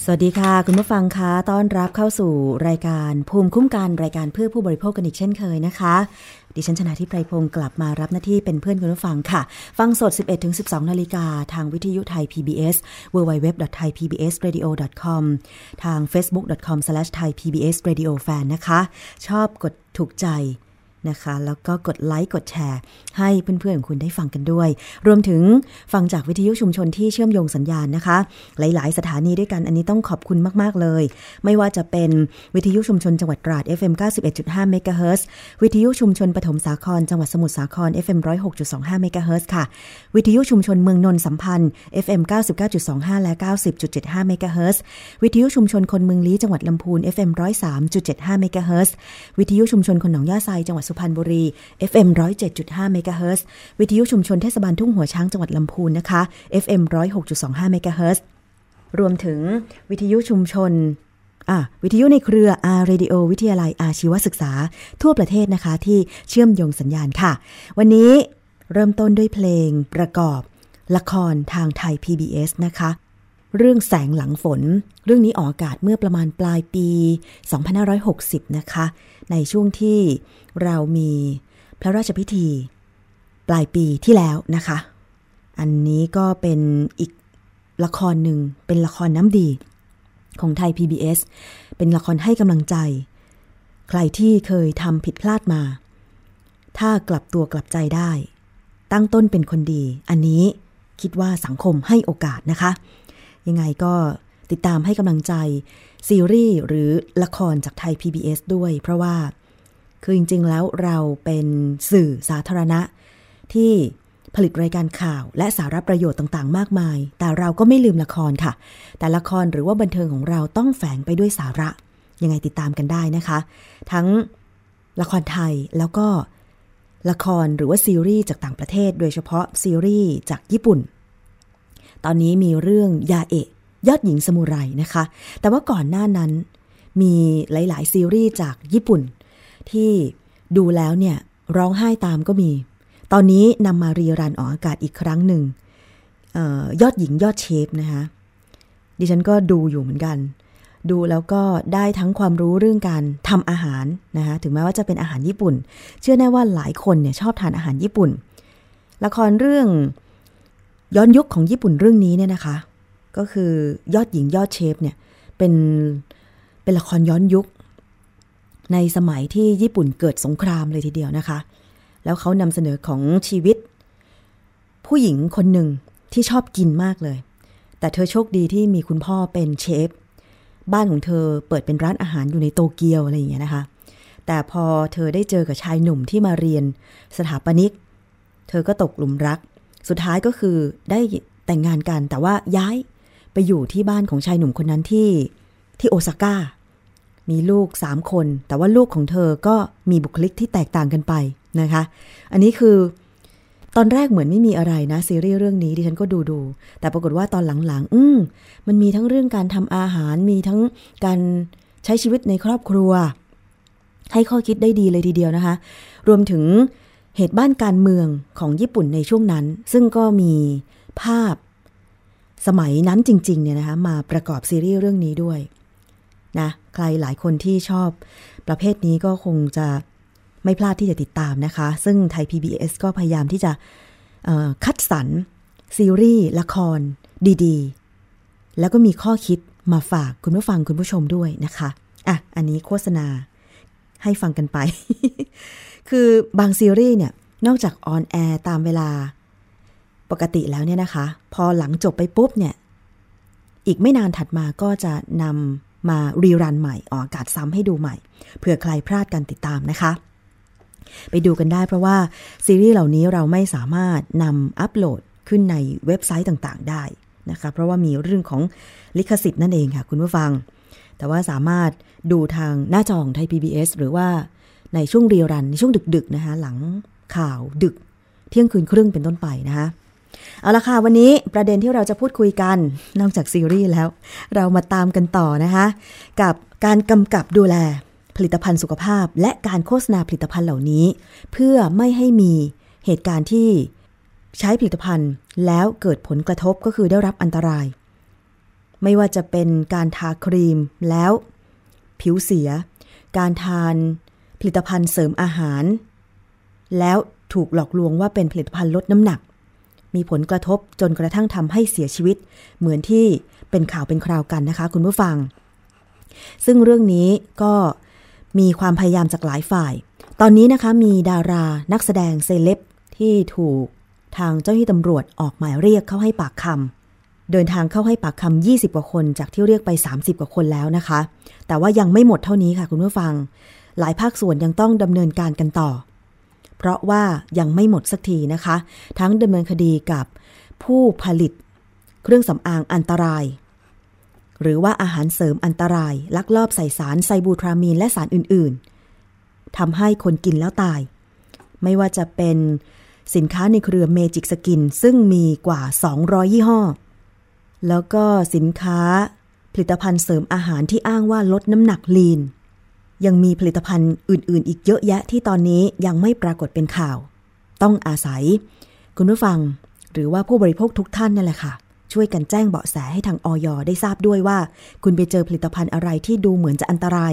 สวัสดีค่ะ คุณผู้ฟังคะต้อนรับเข้าสู่รายการภูมิคุ้มกันรายการเพื่อผู้บริโภคกันอีกเช่นเคยนะคะ ดิฉันชนะทิพไพรพงศ์กลับมารับหน้าที่เป็นเพื่อนคุณผู้ฟังค่ะ ฟังสด 11-12 นาฬิกาทางวิทยุไทย PBS www.thaipbsradio.com ทาง facebook.com/thaipbsradiofan นะคะ ชอบกดถูกใจ นะคะ แล้วก็กดไลค์กดแชร์ ให้เพื่อนๆของคุณได้ฟังกันด้วย รวมถึงฟังจากวิทยุชุมชนที่เชื่อมโยงสัญญาณนะคะ หลายๆ สถานีด้วยกันอันนี้ต้องขอบคุณมากๆเลย ไม่ว่าจะเป็นวิทยุชุมชนจังหวัดตราด FM 91.5เมกะเฮิรตซ์วิทยุชุมชนปฐมสาครจังหวัดสมุทรสาคร FM 106.25เมกะเฮิรตซ์ค่ะ วิทยุชุมชนเมืองนนท์สัมพันธ์ FM 99.25 และ 90.75เมกะเฮิรตซ์วิทยุชุมชนคนเมืองลี้จังหวัดลำพูน FM 103.75เมกะเฮิรตซ์วิทยุชุมชนคนหนองย่าไซจังหวัดสุพรรณบุรี FM 107.5เมกะเฮิรตซ์วิทยุชุมชนเทศบาลทุ่งหัวช้างจังหวัดลำพูนนะคะ FM 106.25เมกะเฮิรตซ์รวมถึงวิทยุชุมชนวิทยุในเครือ R Radio วิทยาลัยอาชีวศึกษา ทั่วประเทศนะคะที่เชื่อมโยงสัญญาณค่ะ วันนี้เริ่มต้นด้วยเพลงประกอบ ละครทางไทย PBS นะคะ เรื่องแสงหลังฝน เรื่องนี้ออกอากาศเมื่อประมาณปลายปี 2560 นะคะ ในช่วงที่เรามีพระราชพิธี ปลายปีที่แล้วนะคะ อันนี้ก็เป็นอีกละครหนึ่งเป็นละครน้ำดีของไทย PBS เป็นละครให้กำลังใจ ใครที่เคยทำผิดพลาดมา ถ้ากลับตัวกลับใจได้ ตั้งต้นเป็นคนดี อันนี้คิดว่าสังคมให้โอกาสนะคะ ยังไงก็ติดตามให้กำลังใจ ซีรีส์หรือละครจากไทย PBS ด้วย เพราะว่า คือจริง ๆ แล้วเราเป็นสื่อสาธารณะ ที่ผลิตรายการข่าวและสาระประโยชน์ต่างๆ มากมาย แต่เราก็ไม่ลืมละครค่ะ แต่ละครหรือว่าบันเทิงของเราต้องแฝงไปด้วยสาระ ยังไงติดตามกันได้นะคะ ทั้งละครไทยแล้วก็ละครหรือว่าซีรีส์จากต่างประเทศ โดยเฉพาะซีรีส์จากญี่ปุ่น ตอนนี้มีเรื่องยาเอะยอดหญิงสมุไรนะคะ แต่ว่าก่อนหน้านั้นมีหลาย ๆ ซีรีส์จากญี่ปุ่น ที่ดูแล้วเนี่ยร้องไห้ตามก็มี ตอนนี้นำมารีรันออกอากาศอีกครั้งหนึ่งออยอดหญิงยอดเชฟนะคะดิฉันก็ดูอยู่เหมือนกัน ดูแล้วก็ได้ทั้งความรู้เรื่องการทำอาหารนะคะถึงแม้ว่าจะเป็นอาหารญี่ปุ่น เชื่อแน่ว่าหลายคนเนี่ยชอบทานอาหารญี่ปุ่น ละครเรื่อง ย้อนยุคของญี่ปุ่นเรื่องนี้เนี่ยนะคะ ก็คือยอดหญิงยอดเชฟเนี่ยเป็นเป็นละครย้อนยุค ในสมัยที่ญี่ปุ่นเกิดสงครามเลยทีเดียวนะคะ แล้วเขานำเสนอของชีวิต ผู้หญิงคนหนึ่งที่ชอบกินมากเลย แต่เธอโชคดีที่มีคุณพ่อเป็นเชฟ บ้านของเธอเปิดเป็นร้านอาหารอยู่ในโตเกียวอะไรอย่างเงี้ยนะคะ แต่พอเธอได้เจอกับชายหนุ่มที่มาเรียนสถาปนิก เธอก็ตกหลุมรัก สุดท้ายก็คือได้แต่งงานกันแต่ว่าย้ายไปอยู่ที่บ้านของชายหนุ่มคนนั้นที่ที่โอซาก้า มีลูกสามคน แต่ว่าลูกของเธอก็มีบุคลิกที่แตกต่างกันไปนะคะ อันนี้คือตอนแรกเหมือนไม่มีอะไรนะซีรีส์เรื่องนี้ดิฉันก็ดูดู แต่ปรากฏว่าตอนหลังๆ อืมมันมีทั้งเรื่องการทำอาหาร มีทั้งการใช้ชีวิตในครอบครัว ให้ข้อคิดได้ดีเลยทีเดียวนะคะ รวมถึง เหตุบ้านการเมืองของญี่ปุ่นในช่วงนั้น ซึ่งก็มีภาพสมัยนั้นจริงๆเนี่ยนะคะมาประกอบซีรีส์เรื่องนี้ด้วยนะใครหลายคนที่ชอบประเภทนี้ก็คงจะไม่พลาดที่จะติดตามนะคะ ซึ่งไทย PBS ก็พยายามที่จะคัดสรรซีรีส์ละครดีๆ แล้วก็มีข้อคิดมาฝากคุณผู้ฟังคุณผู้ชมด้วยนะคะ อะ อันนี้โฆษณาให้ฟังกันไป คือบางซีรีส์เนี่ย นอกจากออนแอร์ตามเวลา ปกติแล้วเนี่ยนะคะ พอหลังจบไปปุ๊บเนี่ย อีกไม่นานถัดมาก็จะนำมารีรันใหม่ออกอากาศซ้ำให้ดูใหม่เผื่อใครพลาดการติดตามนะคะ ไปดูกันได้เพราะว่า ซีรีส์เหล่านี้เราไม่สามารถนำอัปโหลดขึ้นในเว็บไซต์ต่างๆ ได้นะคะ เพราะว่ามีเรื่องของลิขสิทธิ์นั่นเองค่ะ คุณผู้ฟัง แต่ว่าสามารถดูทางหน้าจอของไทย PBS หรือว่า ในช่วงรีรันในช่วงดึกๆนะคะหลังข่าวดึกเที่ยงคืนครึ่งเป็นต้นไปนะคะเอาละค่ะวันนี้ประเด็นที่เราจะพูดคุยกันนอกจากซีรีส์แล้ว เรามาตามกันต่อนะคะกับการกำกับดูแลผลิตภัณฑ์สุขภาพ และการโฆษณาผลิตภัณฑ์เหล่านี้ เพื่อไม่ให้มีเหตุการณ์ที่ใช้ผลิตภัณฑ์แล้วเกิดผลกระทบก็คือได้รับอันตราย ไม่ว่าจะเป็นการทาครีมแล้ว ผิวเสีย การทาน ผลิตภัณฑ์เสริมอาหาร แล้วถูกหลอกลวงว่าเป็นผลิตภัณฑ์ลดน้ำหนัก มีผลกระทบจนกระทั่งทำให้เสียชีวิต เหมือนที่เป็นข่าวเป็นคราวกันนะคะ คุณผู้ฟัง ซึ่งเรื่องนี้ก็มีความพยายามจากหลายฝ่าย ตอนนี้นะคะมีดารานักแสดงเซเลบที่ถูกทางเจ้าหน้าที่ตำรวจออกหมายเรียกเข้าให้ปากคำเดินทางเข้าให้ปากคำ20 กว่าคน จากที่เรียกไป 30 กว่าคนแล้วนะคะ แต่ว่ายังไม่หมดเท่านี้ค่ะคุณผู้ฟัง หลายภาคส่วนยังต้องดำเนินการกันต่อ เพราะว่ายังไม่หมดสักทีนะคะ ทั้งดำเนินคดีกับผู้ผลิต เครื่องสำอางอันตราย หรือว่าอาหารเสริมอันตราย ลักลอบใส่สารไซบูทรามีนและสารอื่นๆทำให้คนกินแล้วตาย ไม่ว่าจะเป็นสินค้าในเครือเมจิกสกิน ซึ่งมีกว่า 200 ยี่ห้อ แล้วก็สินค้าผลิตภัณฑ์เสริมอาหารที่อ้างว่าลดน้ำหนักลีน ยังมีผลิตภัณฑ์อื่น ๆ อีกเยอะแยะที่ตอนนี้ยังไม่ปรากฏเป็นข่าว ต้องอาศัย คุณผู้ฟัง หรือว่าผู้บริโภคทุกท่านนั่นแหละค่ะ ช่วยกันแจ้งเบาะแสให้ทางออยได้ทราบด้วยว่า คุณไปเจอผลิตภัณฑ์อะไรที่ดูเหมือนจะอันตราย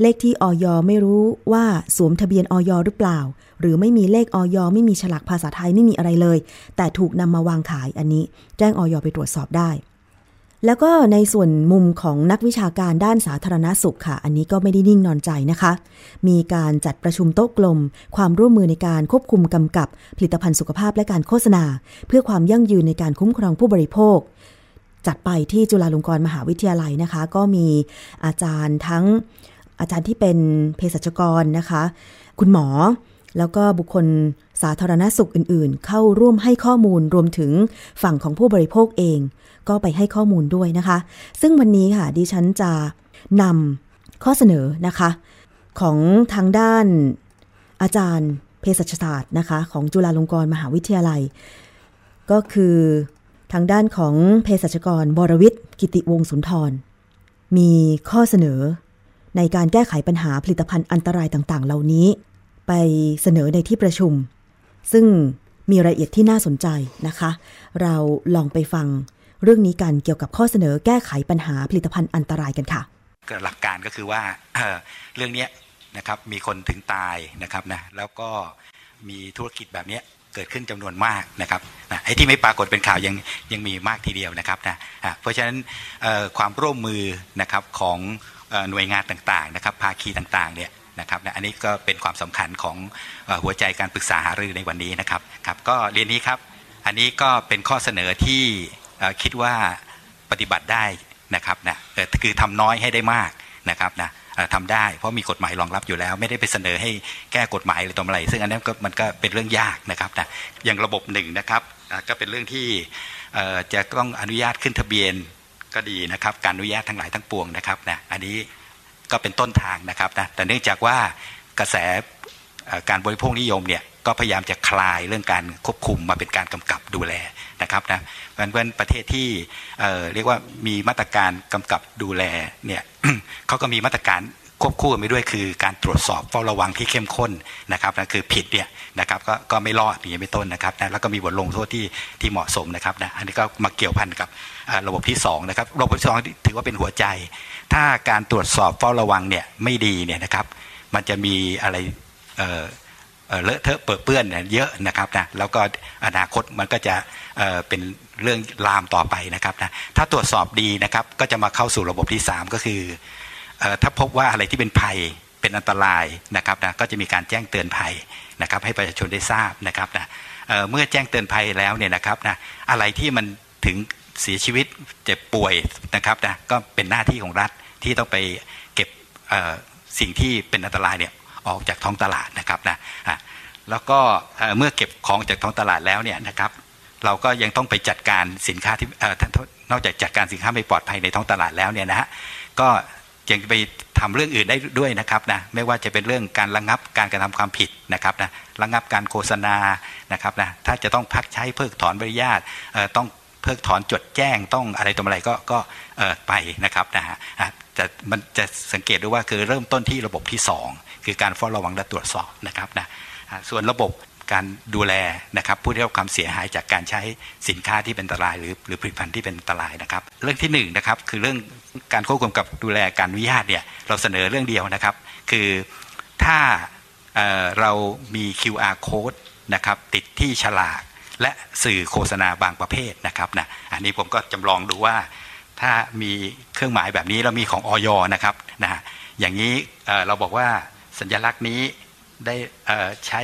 เลขที่ออยไม่รู้ว่าสวมทะเบียนออยหรือเปล่า หรือไม่มีเลขออยไม่มีฉลากภาษาไทยไม่มีอะไรเลย แต่ถูกนำมาวางขายอันนี้ แจ้งออยไปตรวจสอบได้ แล้วก็ในส่วนมุมของนักวิชาการด้านสาธารณสุขค่ะ อันนี้ก็ไม่ได้นิ่งนอนใจนะคะ มีการจัดประชุมโต๊ะกลม ความร่วมมือในการควบคุมกำกับผลิตภัณฑ์สุขภาพและการโฆษณา เพื่อความยั่งยืนในการคุ้มครองผู้บริโภค จัดไปที่จุฬาลงกรณ์มหาวิทยาลัยนะคะ ก็มีอาจารย์ทั้งอาจารย์ที่เป็นเภสัชกรนะคะ คุณหมอแล้วก็บุคคลสาธารณสุขอื่นๆ เข้าร่วมให้ข้อมูลรวมถึงฝั่งของผู้บริโภคเอง ก็ไปให้ข้อมูลด้วยนะคะ ซึ่งวันนี้ค่ะดิฉันจะนำข้อเสนอนะคะ ของทางด้านอาจารย์เภสัชศาสตร์นะคะ ของจุฬาลงกรณ์มหาวิทยาลัย ก็คือทางด้านของเภสัชกรบรวิทย์กิติวงศุนทร มีข้อเสนอในการแก้ไขปัญหาผลิตภัณฑ์อันตรายต่าง ๆ เหล่านี้ ไปเสนอในที่ประชุม ซึ่งมีรายละเอียดที่น่าสนใจนะคะ เราลองไปฟัง เรื่องนี้กันเกี่ยวกับข้อเสนอแก้ไขปัญหาผลิตภัณฑ์อันตรายกันค่ะหลักการก็คือว่าเออเรื่องนี้นะครับมีคนถึงตายนะครับนะแล้วก็มีธุรกิจแบบนี้เกิดขึ้นจำนวนมากนะครับนะไอ้ที่ไม่ปรากฏเป็นข่าวยังยังมีมากทีเดียวนะครับนะเพราะฉะนั้นความร่วมมือนะครับของหน่วยงานต่างๆนะครับภาคีต่างๆเนี่ยนะครับนะอันนี้ก็เป็นความสำคัญของอหัวใจการปรึกษาหารือในวันนี้นะครับครับก็เรียนนี้ครับอันนี้ก็เป็นข้อเสนอที่ คิดว่าปฏิบัติได้นะครับนะเอ่อคือทำน้อยให้ได้มากนะครับนะทำได้เพราะมีกฎหมายรองรับอยู่แล้ว ไม่ได้ไปเสนอให้แก้กฎหมายหรือตรงอะไร ซึ่งอันนั้นก็มันก็เป็นเรื่องยากนะครับนะอย่างระบบหนึ่งนะครับก็เป็นเรื่องที่จะต้องอนุญาตขึ้นทะเบียนก็ดีนะครับ การอนุญาตทั้งหลายทั้งปวงนะครับนะอันนี้ก็เป็นต้นทางนะครับนะแต่เนื่องจากว่ากระแสการบริโภคนิยมเนี่ยก็พยายามจะคลายเรื่องการควบคุมมาเป็นการกำกับดูแล นะครับนะเพราะฉะนั้นประเทศที่เเรียกว่ามีมาตรการกำกับดูแลเนี่ยเขาก็มีมาตรการควบคู่กันไปด้วยคือการตรวจสอบเฝ้าระวังที่เข้มข้นนะครับนะคือผิดเนี่ยนะครับก็ก็ไม่รอดอย่างนี้เป็นต้นนะครับนะแล้วก็มีบทลงโทษที่ที่เหมาะสมนะครับนะอันนี้ก็มาเกี่ยวพันกับระบบที่สองนะครับระบบที่สองถือว่าเป็นหัวใจ ถ้าการตรวจสอบเฝ้าระวังเนี่ยไม่ดีเนี่ยนะครับมันจะมีอะไรเเเลอะเทอะเปื้อนเปื้อนเนี่ยเยอะนะครับนะแล้วก็อนาคตมันก็จะ เป็นเรื่องลามต่อไปนะครับนะถ้าตรวจสอบดีนะครับก็จะมาเข้าสู่ระบบที่ 3 ก็คืออถ้าพบว่าอะไรที่เป็นภัยเป็นอันตรายนะครับนะก็จะมีการแจ้งเตือนภัยนะครับ ให้ประชาชนได้ทราบนะครับนะเเมื่อแจ้งเตือนภัยแล้วเนี่ยนะครับนะอะไรที่มันถึงเสียชีวิตเจ็บป่วยนะครับนะก็เป็นหน้าที่ของรัฐที่ต้องไปเก็บสิ่งที่เป็นอันตรายเนี่ยออกจากท้องตลาดนะครับนะแล้วก็เมื่อเก็บของจากท้องตลาดแล้วเนี่ยนะครับ เราก็ยังต้องไปจัดการสินค้าที่นอกจากจัดการสินค้าไม่ปลอดภัยในท้องตลาดแล้วเนี่ยนะฮะก็ยังไปทำเรื่องอื่นได้ด้วยนะครับนะไม่ว่าจะเป็นเรื่องการระงับการกระทำความผิดนะครับนะระงับการโฆษณานะครับนะถ้าจะต้องพักใช้เพิกถอนใบอนุญาตต้องเพิกถอนจดแจ้งต้องอะไรต่ออะไรก็ก็ไปนะครับนะฮะอะจะมันจะสังเกตดูว่าคือเริ่มต้นที่ระบบที่สองคือการเฝ้าระวังและตรวจสอบนะครับนะส่วนระบบ การดูแลนะครับผู้ที่ได้รับความเสียหายจากการใช้สินค้าที่เป็นอันตราย หรือหรือผลิตภัณฑ์ที่เป็นอันตรายนะครับ เรื่องที่หนึ่งนะครับคือเรื่องการควบคุมกับดูแลการอนุญาตเนี่ยเราเสนอเรื่องเดียวนะครับ คือถ้าเเรามี QR code นะครับติดที่ฉลากและสื่อโฆษณาบางประเภทนะครับนะอันนี้ผมก็จำลองดูว่า ถ้ามีเครื่องหมายแบบนี้แล้วมีของออยนะครับนะฮะอย่างนี้เอ่อเราบอกว่าสัญลักษณ์นี้ได้ใช้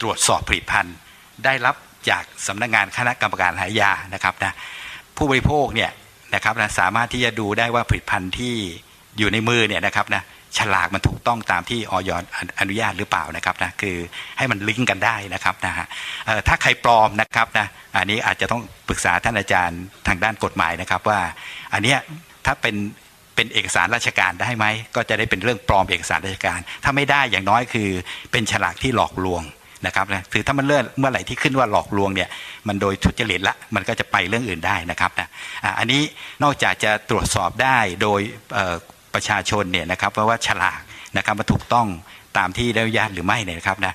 ตรวจสอบผลิตภัณฑ์ ได้รับจากสำนักงานคณะกรรมการหายานะครับนะผู้บริโภคเนี่ยนะครับนะสามารถที่จะดูได้ว่าผลิตภัณฑ์ที่อยู่ในมือเนี่ยนะครับนะฉลากมันถูกต้องตามที่ออยอนุญาตหรือเปล่านะครับนะคือให้มันลิงก์กันได้นะครับนะฮะถ้าใครปลอมนะครับนะอันนี้อาจจะต้องปรึกษาท่านอาจารย์ทางด้านกฎหมายนะครับว่า อันเนี้ยถ้าเป็นเป็นเอกสารราชการได้ไหมก็จะได้เป็นเรื่องปลอมเอกสารราชการ ถ้าไม่ได้อย่างน้อยคือเป็นฉลากที่หลอกลวง นะครับนะคือถ้ามันเลื่อนเมื่อไหร่ที่ขึ้นว่าหลอกลวงเนี่ยมันโดยทุจริตละมันก็จะไปเรื่องอื่นได้นะครับนะอันนี้นอกจากจะตรวจสอบได้โดยประชาชนเนี่ยนะครับเพราะว่าฉลากนะครับมันถูกต้องตามที่ได้อนุญาตหรือไม่เนี่ยนะครับนะ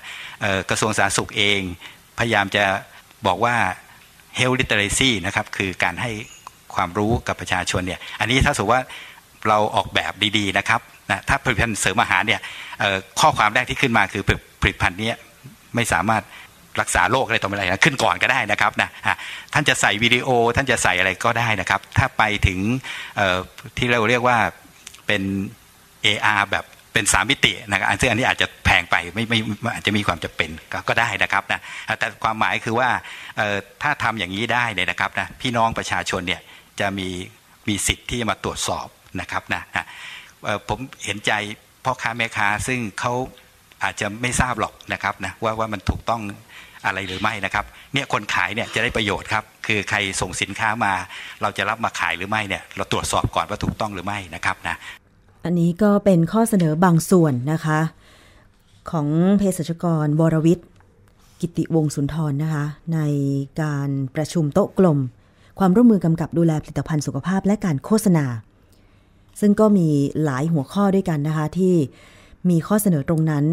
กระทรวงสาธารณสุขเอง พยายามจะบอกว่า health literacy นะครับคือการให้ความรู้กับประชาชนเนี่ยอันนี้ถ้าสมมติว่าเราออกแบบดีๆนะครับนะถ้าผลิตภัณฑ์เสริมอาหารเนี่ยข้อความแรกที่ขึ้นมาคือผลิตภัณฑ์เนี้ย ไม่สามารถรักษาโรคอะไรต่ออะไรนะขึ้นก่อนก็ได้นะครับนะท่านจะใส่วิดีโอท่านจะใส่อะไรก็ได้นะครับ ถ้าไปถึงที่เราเรียกว่าเป็น AR แบบเป็นสามมิตินะครับซึ่งอันนี้อาจจะแพงไปไม่ไม่ไม่อาจจะมีความจำเป็นก็ก็ได้นะครับนะแต่ความหมายคือว่าถ้าทำอย่างนี้ได้เนี่ยนะครับนะพี่น้องประชาชนเนี่ยจะมีมีสิทธิ์ที่จะมาตรวจสอบนะครับนะผมเห็นใจพ่อค้าแม่ค้าซึ่งเขา อาจจะไม่ทราบหรอกนะครับนะว่าว่ามันถูกต้องอะไรหรือไม่นะครับเนี่ยคนขายเนี่ยจะได้ประโยชน์ครับคือใครส่งสินค้ามา เราจะรับมาขายหรือไม่เนี่ยเราตรวจสอบก่อนว่าถูกต้องหรือไม่นะครับนะอันนี้ก็เป็นข้อเสนอบางส่วนนะคะ ของเภสัชกรวรวิทย์กิติวงศ์สุนทรนะคะ ในการประชุมโต๊ะกลม ความร่วมมือกำกับดูแลผลิตภัณฑ์สุขภาพและการโฆษณา ซึ่งก็มีหลายหัวข้อด้วยกันนะคะที่มีข้อเสนอตรงนั้น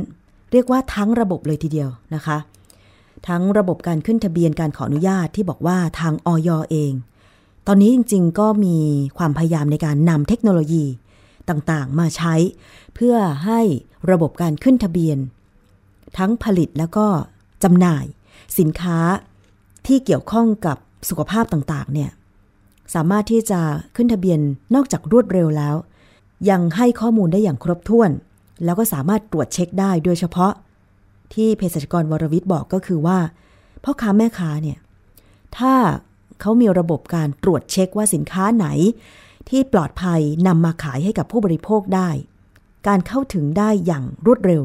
เรียกว่าทั้งระบบเลยทีเดียวนะคะ ทั้งระบบการขึ้นทะเบียนการขออนุญาตที่บอกว่าทางออยเอง ตอนนี้จริงๆ ก็มีความพยายามในการนำเทคโนโลยีต่างๆ มาใช้ เพื่อให้ระบบการขึ้นทะเบียน ทั้งผลิตแล้วก็จำหน่าย สินค้าที่เกี่ยวข้องกับสุขภาพต่างๆ เนี่ยสามารถที่จะขึ้นทะเบียนนอกจากรวดเร็วแล้ว ยังให้ข้อมูลได้อย่างครบถ้วน แล้วก็สามารถตรวจเช็คได้โดยเฉพาะ ที่เภสัชกรวรวิทย์บอกก็คือว่าพ่อค้าแม่ค้าเนี่ยถ้าเขามีระบบการตรวจเช็คว่าสินค้าไหน ที่ปลอดภัยนำมาขายให้กับผู้บริโภคได้ การเข้าถึงได้อย่างรวดเร็ว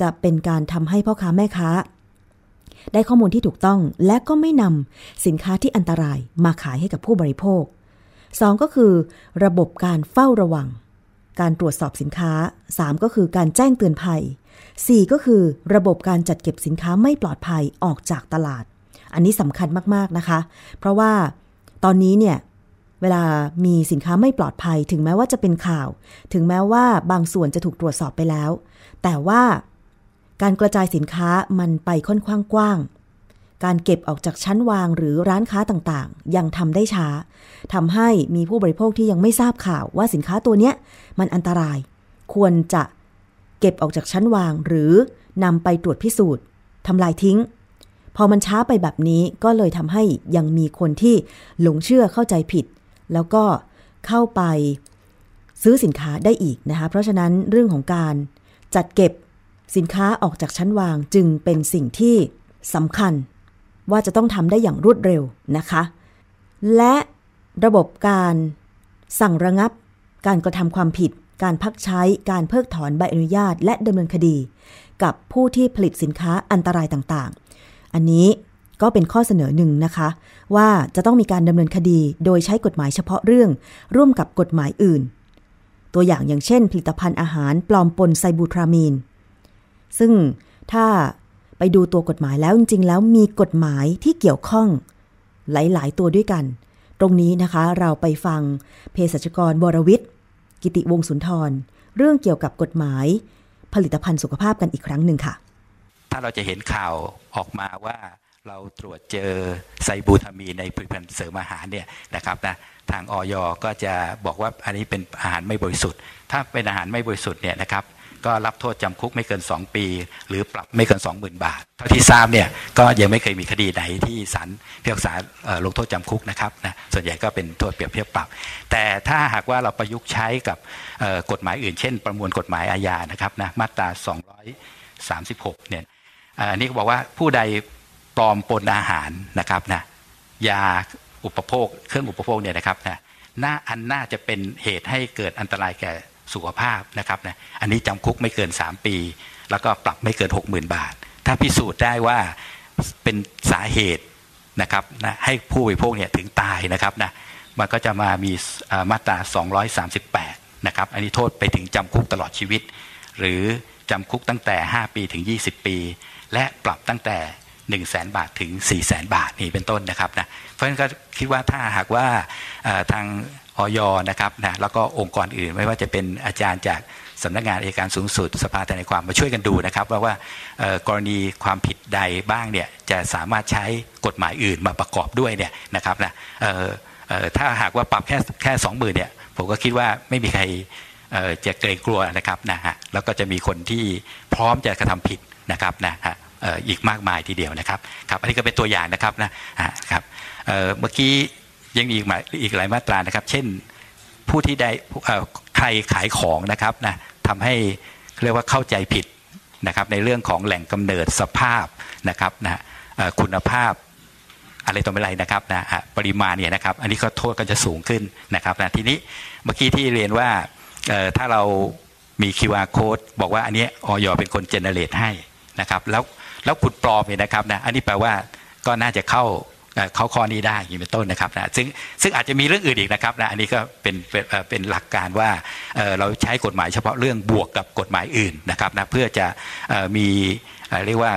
จะเป็นการทำให้พ่อค้าแม่ค้า ได้ข้อมูลที่ถูกต้องและก็ไม่นำสินค้าที่อันตรายมาขายให้กับผู้บริโภคสองก็คือ ระบบการเฝ้าระวัง การตรวจสอบสินค้า 3 ก็คือการแจ้งเตือนภัย 4 ก็คือระบบการจัดเก็บสินค้าไม่ปลอดภัยออกจากตลาด อันนี้สำคัญมาก ๆ นะคะ เพราะว่าตอนนี้เนี่ยเวลามีสินค้าไม่ปลอดภัย ถึงแม้ว่าจะเป็นข่าว ถึงแม้ว่าบางส่วนจะถูกตรวจสอบไปแล้ว แต่ว่าการกระจายสินค้ามันไปค่อนข้างกว้าง การเก็บออกจากชั้นวางหรือร้านค้าต่างๆ ยังทำได้ช้าทำให้มีผู้บริโภคที่ยังไม่ทราบข่าวว่าสินค้าตัวเนี้ยมันอันตราย ควรจะเก็บออกจากชั้นวางหรือนำไปตรวจพิสูจน์ทำลายทิ้ง พอมันช้าไปแบบนี้ก็เลยทำให้ยังมีคนที่หลงเชื่อเข้าใจผิด แล้วก็เข้าไปซื้อสินค้าได้อีกนะคะ เพราะฉะนั้นเรื่องของการจัดเก็บสินค้าออกจากชั้นวางจึงเป็นสิ่งที่สำคัญ ว่าจะต้องทำได้อย่างรวดเร็วนะคะ และระบบการสั่งระงับ การกระทำความผิด การพักใช้ การเพิกถอนใบอนุญาต และดำเนินคดี กับผู้ที่ผลิตสินค้าอันตรายต่างๆ อันนี้ก็เป็นข้อเสนอหนึ่งนะคะ ว่าจะต้องมีการดำเนินคดีโดยใช้กฎหมายเฉพาะเรื่อง ร่วมกับกฎหมายอื่น ตัวอย่างอย่างเช่น ผลิตภัณฑ์อาหารปลอมปนไซบูทรามีน ซึ่งถ้า ดูตัวกฎหมายแล้วจริงๆ แล้วมีกฎหมายที่เกี่ยวข้อง หลายๆ ตัวด้วยกัน ตรงนี้นะคะเราไปฟังเภสัชกรวรวิทย์กิติวงศ์สุนทร เรื่องเกี่ยวกับกฎหมาย ผลิตภัณฑ์สุขภาพกันอีกครั้งหนึ่งค่ะ ถ้าเราจะเห็นข่าวออกมาว่าเราตรวจเจอไซบูทามีในผลิตภัณฑ์เสริมอาหารเนี่ยนะครับนะทางออยก็จะบอกว่าอันนี้เป็นอาหารไม่บริสุทธิ์ ถ้าเป็นอาหารไม่บริสุทธิ์เนี่ยนะครับ ก็รับโทษจำคุกไม่เกิน 2 ปี หรือปรับไม่เกิน 20,000 บาท เท่าที่ทราบเนี่ยก็ยังไม่เคยมีคดีไหนที่ศาลพิพากษาเอ่อลงโทษจำคุกนะครับนะส่วนใหญ่ก็เป็นโทษเปรียบเทียบปรับ แต่ถ้าหากว่าเราประยุกต์ใช้กับกฎหมายอื่น เช่น ประมวลกฎหมายอาญานะครับนะมาตรา 236 เนี่ยเอ่ออันนี้บอกว่าผู้ใดปลอมปนอาหารนะครับนะยาอุปโภค เครื่องอุปโภคเนี่ยนะครับนะน่าอันน่าจะเป็นเหตุให้เกิดอันตรายแก่ สุขภาพนะครับนะอันนี้จำคุกไม่เกิน 3 ปี แล้วก็ปรับไม่เกิน 60,000 บาท ถ้าพิสูจน์ได้ว่าเป็นสาเหตุนะครับนะให้ผู้บริโภคเนี่ยถึงตายนะครับนะมันก็จะมามีเอ่อมาตรา 238 นะครับ อันนี้โทษไปถึงจำคุกตลอดชีวิต หรือจำคุกตั้งแต่ 5 ปีถึง 20 ปี และปรับตั้งแต่ 1 0 0 0 0แบาทถึง 4 0 0 0 0 0 บาทนี่เป็นต้นนะครับนะเพราะฉะนั้นก็คิดว่าถ้าหากว่าทาง ออยนะครับนะแล้วก็องค์กรอื่นไม่ว่าจะเป็นอาจารย์จากสำนักงานอัยการสูงสุด สภาทนายความมาช่วยกันดูนะครับ ว่าว่ากรณีความผิดใดบ้างเนี่ยจะสามารถใช้กฎหมายอื่นมาประกอบด้วยเนี่ยนะครับนะถ้าหากว่าปรับแค่แค่สองหมื่นเนี่ยผมก็คิดว่าไม่มีใครจะเกรงกลัวนะครับนะฮะแล้วก็จะมีคนที่พร้อมจะกระทำผิดนะครับนะฮะอีกมากมายทีเดียวนะครับครับอันนี้ก็เป็นตัวอย่างนะครับนะครับเมื่อกี้ ยังมีอีกหลายอีกหลายมาตรานะครับ เช่นผู้ที่ได้ใครขายของนะครับนะทำให้เรียกว่าเข้าใจผิดนะครับในเรื่องของแหล่งกำเนิดสภาพนะครับนะคุณภาพอะไรต่อไม่ไรนะครับนะปริมาณเนี่ยนะครับ อันนี้ก็โทษก็จะสูงขึ้นนะครับนะทีนี้เมื่อกี้ที่เรียนว่าถ้าเรามี QR code บอกว่าอันนี้ออยเป็นคนเจเนเรตให้นะครับแล้วแล้วขุดปลอมเนี่ยนะครับนะอันนี้แปลว่าก็น่าจะเข้า เขาข้อนี้ได้อย่างเป็นต้นนะครับนะซึ่งซึ่งอาจจะมีเรื่องอื่นอีกนะครับนะอันนี้ก็เป็นเป็นเป็นหลักการว่าเราใช้กฎหมายเฉพาะเรื่องบวกกับกฎหมายอื่นนะครับนะเพื่อจะมีเรียกว่า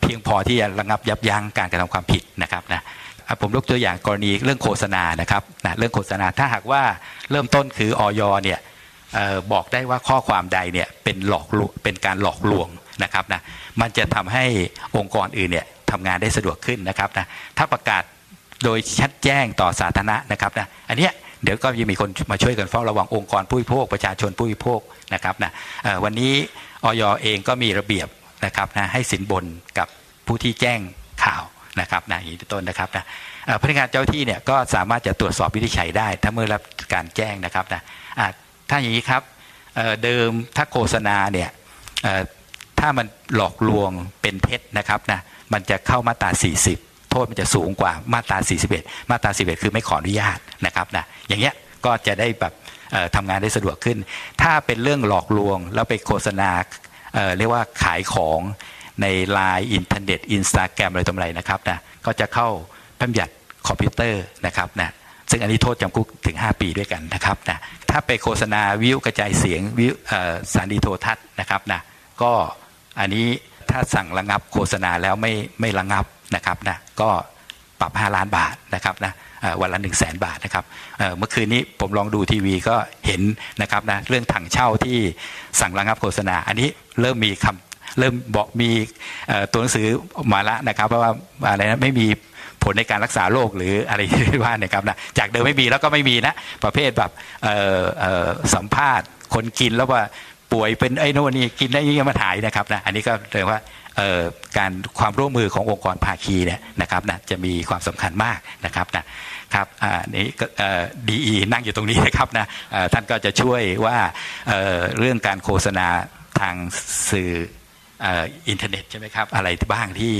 เพียงพอที่จะระงับยับยั้งการกระทำความผิดนะครับนะผมยกตัวอย่างกรณีเรื่องโฆษณานะครับนะเรื่องโฆษณาถ้าหากว่าเริ่มต้นคือออยเนี่ยบอกได้ว่าข้อความใดเนี่ยเป็นหลอกเป็นการหลอกลวงนะครับนะมันจะทำให้องค์กรอื่นเนี่ย ทำงานได้สะดวกขึ้นนะครับนะถ้าประกาศโดยชัดแจ้งต่อสาธารณะนะครับนะอันเนี้ยเดี๋ยวก็ยังมีคนมาช่วยกันเฝ้าระวังองค์กรผู้บริโภคประชาชนผู้บริโภคนะครับนะวันนี้ออยเองก็มีระเบียบนะครับนะให้สินบนกับผู้ที่แจ้งข่าวนะครับนะอย่างต้นนะครับนะพนักงานเจ้าที่เนี่ยก็สามารถจะตรวจสอบวิธีใช้ได้ ถ้าเมื่อรับการแจ้งนะครับนะถ้าอย่างนี้ครับเดิมถ้าโฆษณาเนี่ยถ้ามันหลอกลวงเป็นเท็จนะครับนะ มันจะเข้ามาตรา 40 โทษมันจะสูงกว่ามาตรา 41 มาตรา 41 คือไม่ขออนุญาตนะครับนะอย่างเงี้ยก็จะได้แบบทำงานได้สะดวกขึ้น ถ้าเป็นเรื่องหลอกลวง แล้วไปโฆษณาเรียกว่าขายของในไลน์อินเทอร์เน็ตอินสตาแกรมอะไรต่ออะไรนะครับนะก็จะเข้าพันยัดคอมพิวเตอร์นะครับนะซึ่งอันนี้โทษจำคุกถึง 5 ปีด้วยกันนะครับนะถ้าไปโฆษณาวิทยุกระจายเสียงวิทยุโทรทัศน์นะครับนะก็อันนี้ ถ้าสั่งระงับโฆษณาแล้วไม่ไม่ระงับนะครับนะก็ปรับ 5 ล้านบาทนะครับนะวันละ1 0 0 0 0แบาทนะครับเมื่อคืนนี้ผมลองดูทีวีก็เห็นนะครับนะเรื่องถังเช่าที่สั่งระงับโฆษณา อันนี้เริ่มมีคำเริ่มบอกมีตัวหนังสือมาละนะครับเพราะว่าอะไรนะไม่มีผลในการรักษาโรคหรืออะไรที่ว่าเนี่ยครับนะจากเดิมไม่มีแล้วก็ไม่มีนะประเภทแบบสัมภาษณ์คนกินแล้วว่า ป่วยเป็นไอ้นั่นนี่กินได้ยังมาถ่ายนะครับนะอันนี้ก็เรียกว่าการความร่วมมือขององค์กรภาคีเนี่ยนะครับนะจะมีความสำคัญมากนะครับนะครับนี่ดีนั่งอยู่ตรงนี้นะครับนะท่านก็จะช่วยว่าเรื่องการโฆษณาทางสื่ออินเทอร์เน็ตใช่ไหมครับอะไรบ้างที่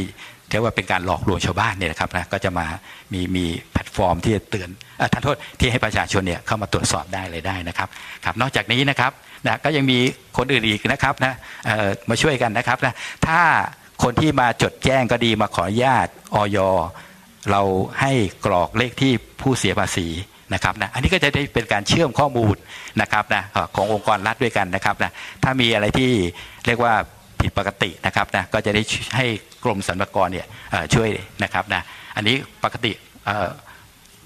เรียกว่าเป็นการหลอกลวงชาวบ้านเนี่ยนะครับนะก็จะมามีมีแพลตฟอร์มที่จะเตือนท่านโทษที่ให้ประชาชนเนี่ยเข้ามาตรวจสอบได้เลยได้นะครับครับนอกจากนี้นะครับ นะก็ยังมีคนอื่นอีกนะครับนะมาช่วยกันนะครับนะถ้าคนที่มาจดแจ้งก็ดีมาขออนุญาตออยเราให้กรอกเลขที่ผู้เสียภาษีนะครับนะอันนี้ก็จะได้เป็นการเชื่อมข้อมูลนะครับนะขององค์กรรัฐด้วยกันนะครับนะถ้ามีอะไรที่เรียกว่าผิดปกตินะครับนะก็จะได้ให้กรมสรรพากรเนี่ยช่วยนะครับนะอันนี้ปกติ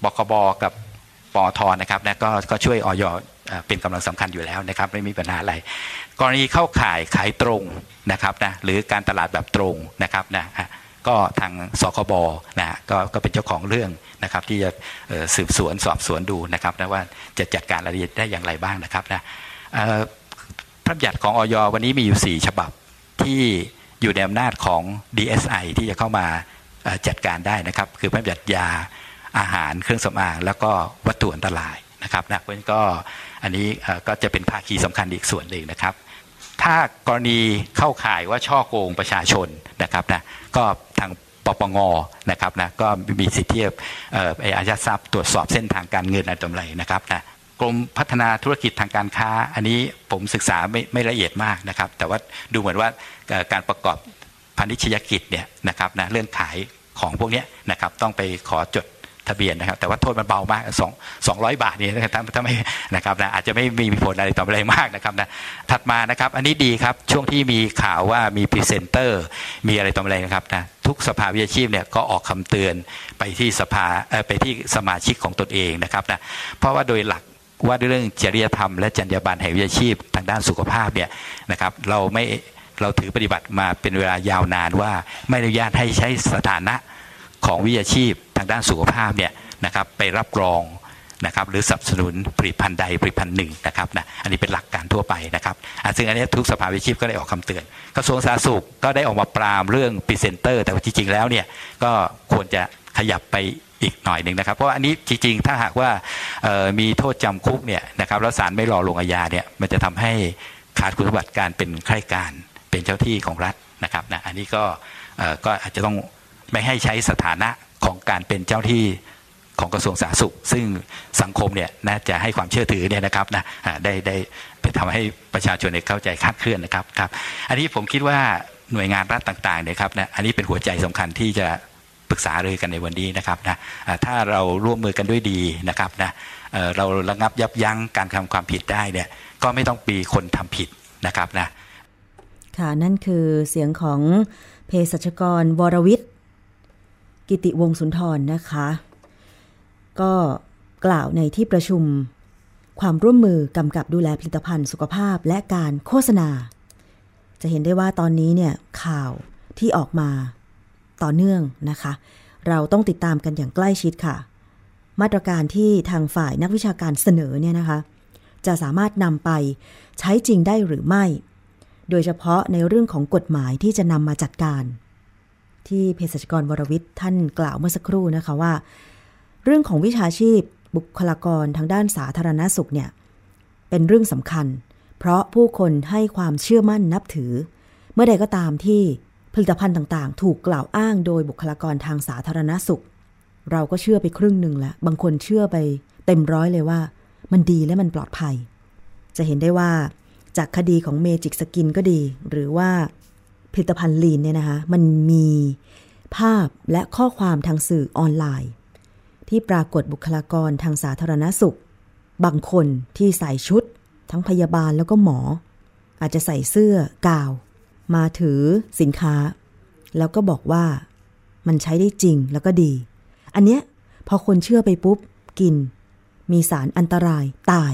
บกบกับปอทนะครับนะก็ก็ช่วยออย เป็นกำลังสำคัญอยู่แล้วนะครับไม่มีปัญหาอะไร กรณีเข้าขายขายตรงนะครับนะหรือการตลาดแบบตรงนะครับนะก็ทางสคบนะก็ก็เป็นเจ้าของเรื่องนะครับที่จะสืบสวนสอบสวนดูนะครับนะว่าจะจัดการรายละเอียดได้อย่างไรบ้างนะครับนะพระบัญญัติของออยวันนี้มีอยู่ 4 ฉบับที่อยู่ในอำนาจของ DSI ที่จะเข้ามาจัดการได้นะครับ คือพระบัญญัติยาอาหารเครื่องสำอาง แล้วก็วัตถุอันตรายนะครับนะเพราะฉะนั้นก็ อันนี้ก็จะเป็นภาคีสำคัญอีกส่วนหนึ่งนะครับ ถ้ากรณีเข้าข่ายว่าช่อโกงประชาชนนะครับนะก็ทางปปงนะครับนะก็มีสิทธิที่อายัดทรัพย์ตรวจสอบเส้นทางการเงินอะไรต่ออะไรนะครับนะกรมพัฒนาธุรกิจทางการค้า อันนี้ผมศึกษาไม่ไม่ละเอียดมากนะครับ แต่ว่าดูเหมือนว่าการประกอบพาณิชยกิจเนี่ยนะครับนะเรื่องขายของพวกนี้นะครับต้องไปขอจด ทะเบียนนะครับ แต่ว่าโทษมันเบามากสองสองร้อยบาทนี่นะครับถ้าไม่นะครับนะอาจจะไม่มีผลอะไรต่ออะไรมากนะครับนะถัดมานะครับ อันนี้ดีครับช่วงที่มีข่าวว่ามีพรีเซนเตอร์มีอะไรต่ออะไรนะครับนะทุกสภาวิชาชีพเนี่ยก็ออกคำเตือนไปที่สภาไปที่สมาชิกของตนเองนะครับนะเพราะว่าโดยหลักว่าด้วยเรื่องจริยธรรมและจรรยาบรรณแห่งวิชาชีพทางด้านสุขภาพเนี่ยนะครับ เราไม่เราถือปฏิบัติมาเป็นเวลายาวนานว่าไม่อนุญาตให้ใช้สถานะ ของวิชาชีพทางด้านสุขภาพเนี่ยนะครับไปรับรองนะครับหรือสนับสนุนผลิตภัณฑ์ใดผลิตภัณฑ์หนึ่งนะครับนะอันนี้เป็นหลักการทั่วไปนะครับซึ่งอันนี้ทุกสภาวิชาชีพก็ได้ออกคำเตือน กระทรวงสาธารณสุขก็ได้ออกมาปรามเรื่องพรีเซนเตอร์ แต่ว่าจริงๆแล้วเนี่ยก็ควรจะขยับไปอีกหน่อยหนึ่งนะครับ เพราะอันนี้จริงๆ ถ้าหากว่ามีโทษจำคุกเนี่ยนะครับแล้วศาลไม่รอลงอาญาเนี่ยมันจะทำให้ขาดคุณสมบัติการเป็นข้าราชการเป็นเจ้าที่ของรัฐนะครับนะอันนี้ก็ก็อาจจะต้อง ไม่ให้ใช้สถานะของการเป็นเจ้าที่ของกระทรวงสาธารณสุข ซึ่งสังคมเนี่ยน่าจะให้ความเชื่อถือเนี่ยนะครับนะได้ได้ไปทำให้ประชาชนเข้าใจคาดเคลื่อนนะครับครับ อันนี้ผมคิดว่าหน่วยงานรัฐต่างๆเนี่ยครับนะอันนี้เป็นหัวใจสำคัญที่จะปรึกษาเลยกันในวันนี้นะครับนะถ้าเราร่วมมือกันด้วยดีนะครับนะเราระงับยับยั้งการทำความผิดได้เนี่ยก็ไม่ต้องปีคนทำผิดนะครับนะค่ะนั่นคือเสียงของเภสัชกรวรวิทย์ กิติวงศุนทรนะคะ ก็กล่าวในที่ประชุม ความร่วมมือกำกับดูแลผลิตภัณฑ์สุขภาพและการโฆษณา จะเห็นได้ว่าตอนนี้เนี่ยข่าวที่ออกมาต่อเนื่องนะคะ เราต้องติดตามกันอย่างใกล้ชิดค่ะ มาตรการที่ทางฝ่ายนักวิชาการเสนอเนี่ยนะคะ จะสามารถนำไปใช้จริงได้หรือไม่ โดยเฉพาะในเรื่องของกฎหมายที่จะนำมาจัดการ ที่เภสัชกรวรวิทย์ท่านกล่าวเมื่อสักครู่นะคะว่า เรื่องของวิชาชีพบุคลากรทางด้านสาธารณสุขเนี่ยเป็นเรื่องสำคัญ เพราะผู้คนให้ความเชื่อมั่นนับถือ เมื่อใดก็ตามที่ผลิตภัณฑ์ต่างๆ ถูกกล่าวอ้างโดยบุคลากรทางสาธารณสุข เราก็เชื่อไปครึ่งหนึ่งแล้วบางคนเชื่อไปเต็มร้อยเลยว่า มันดีและมันปลอดภัย จะเห็นได้ว่าจากคดีของเมจิกสกินก็ดี หรือว่า ผลิตภัณฑ์ Lyn เนี่ยนะคะมันมีภาพและข้อความทางสื่อออนไลน์ ที่ปรากฏบุคลากรทางสาธารณสุข บางคนที่ใส่ชุด ทั้งพยาบาลแล้วก็หมอ อาจจะใส่เสื้อกาว มาถือสินค้า แล้วก็บอกว่ามันใช้ได้จริงแล้วก็ดี อันเนี้ยพอคนเชื่อไปปุ๊บกิน มีสารอันตรายตาย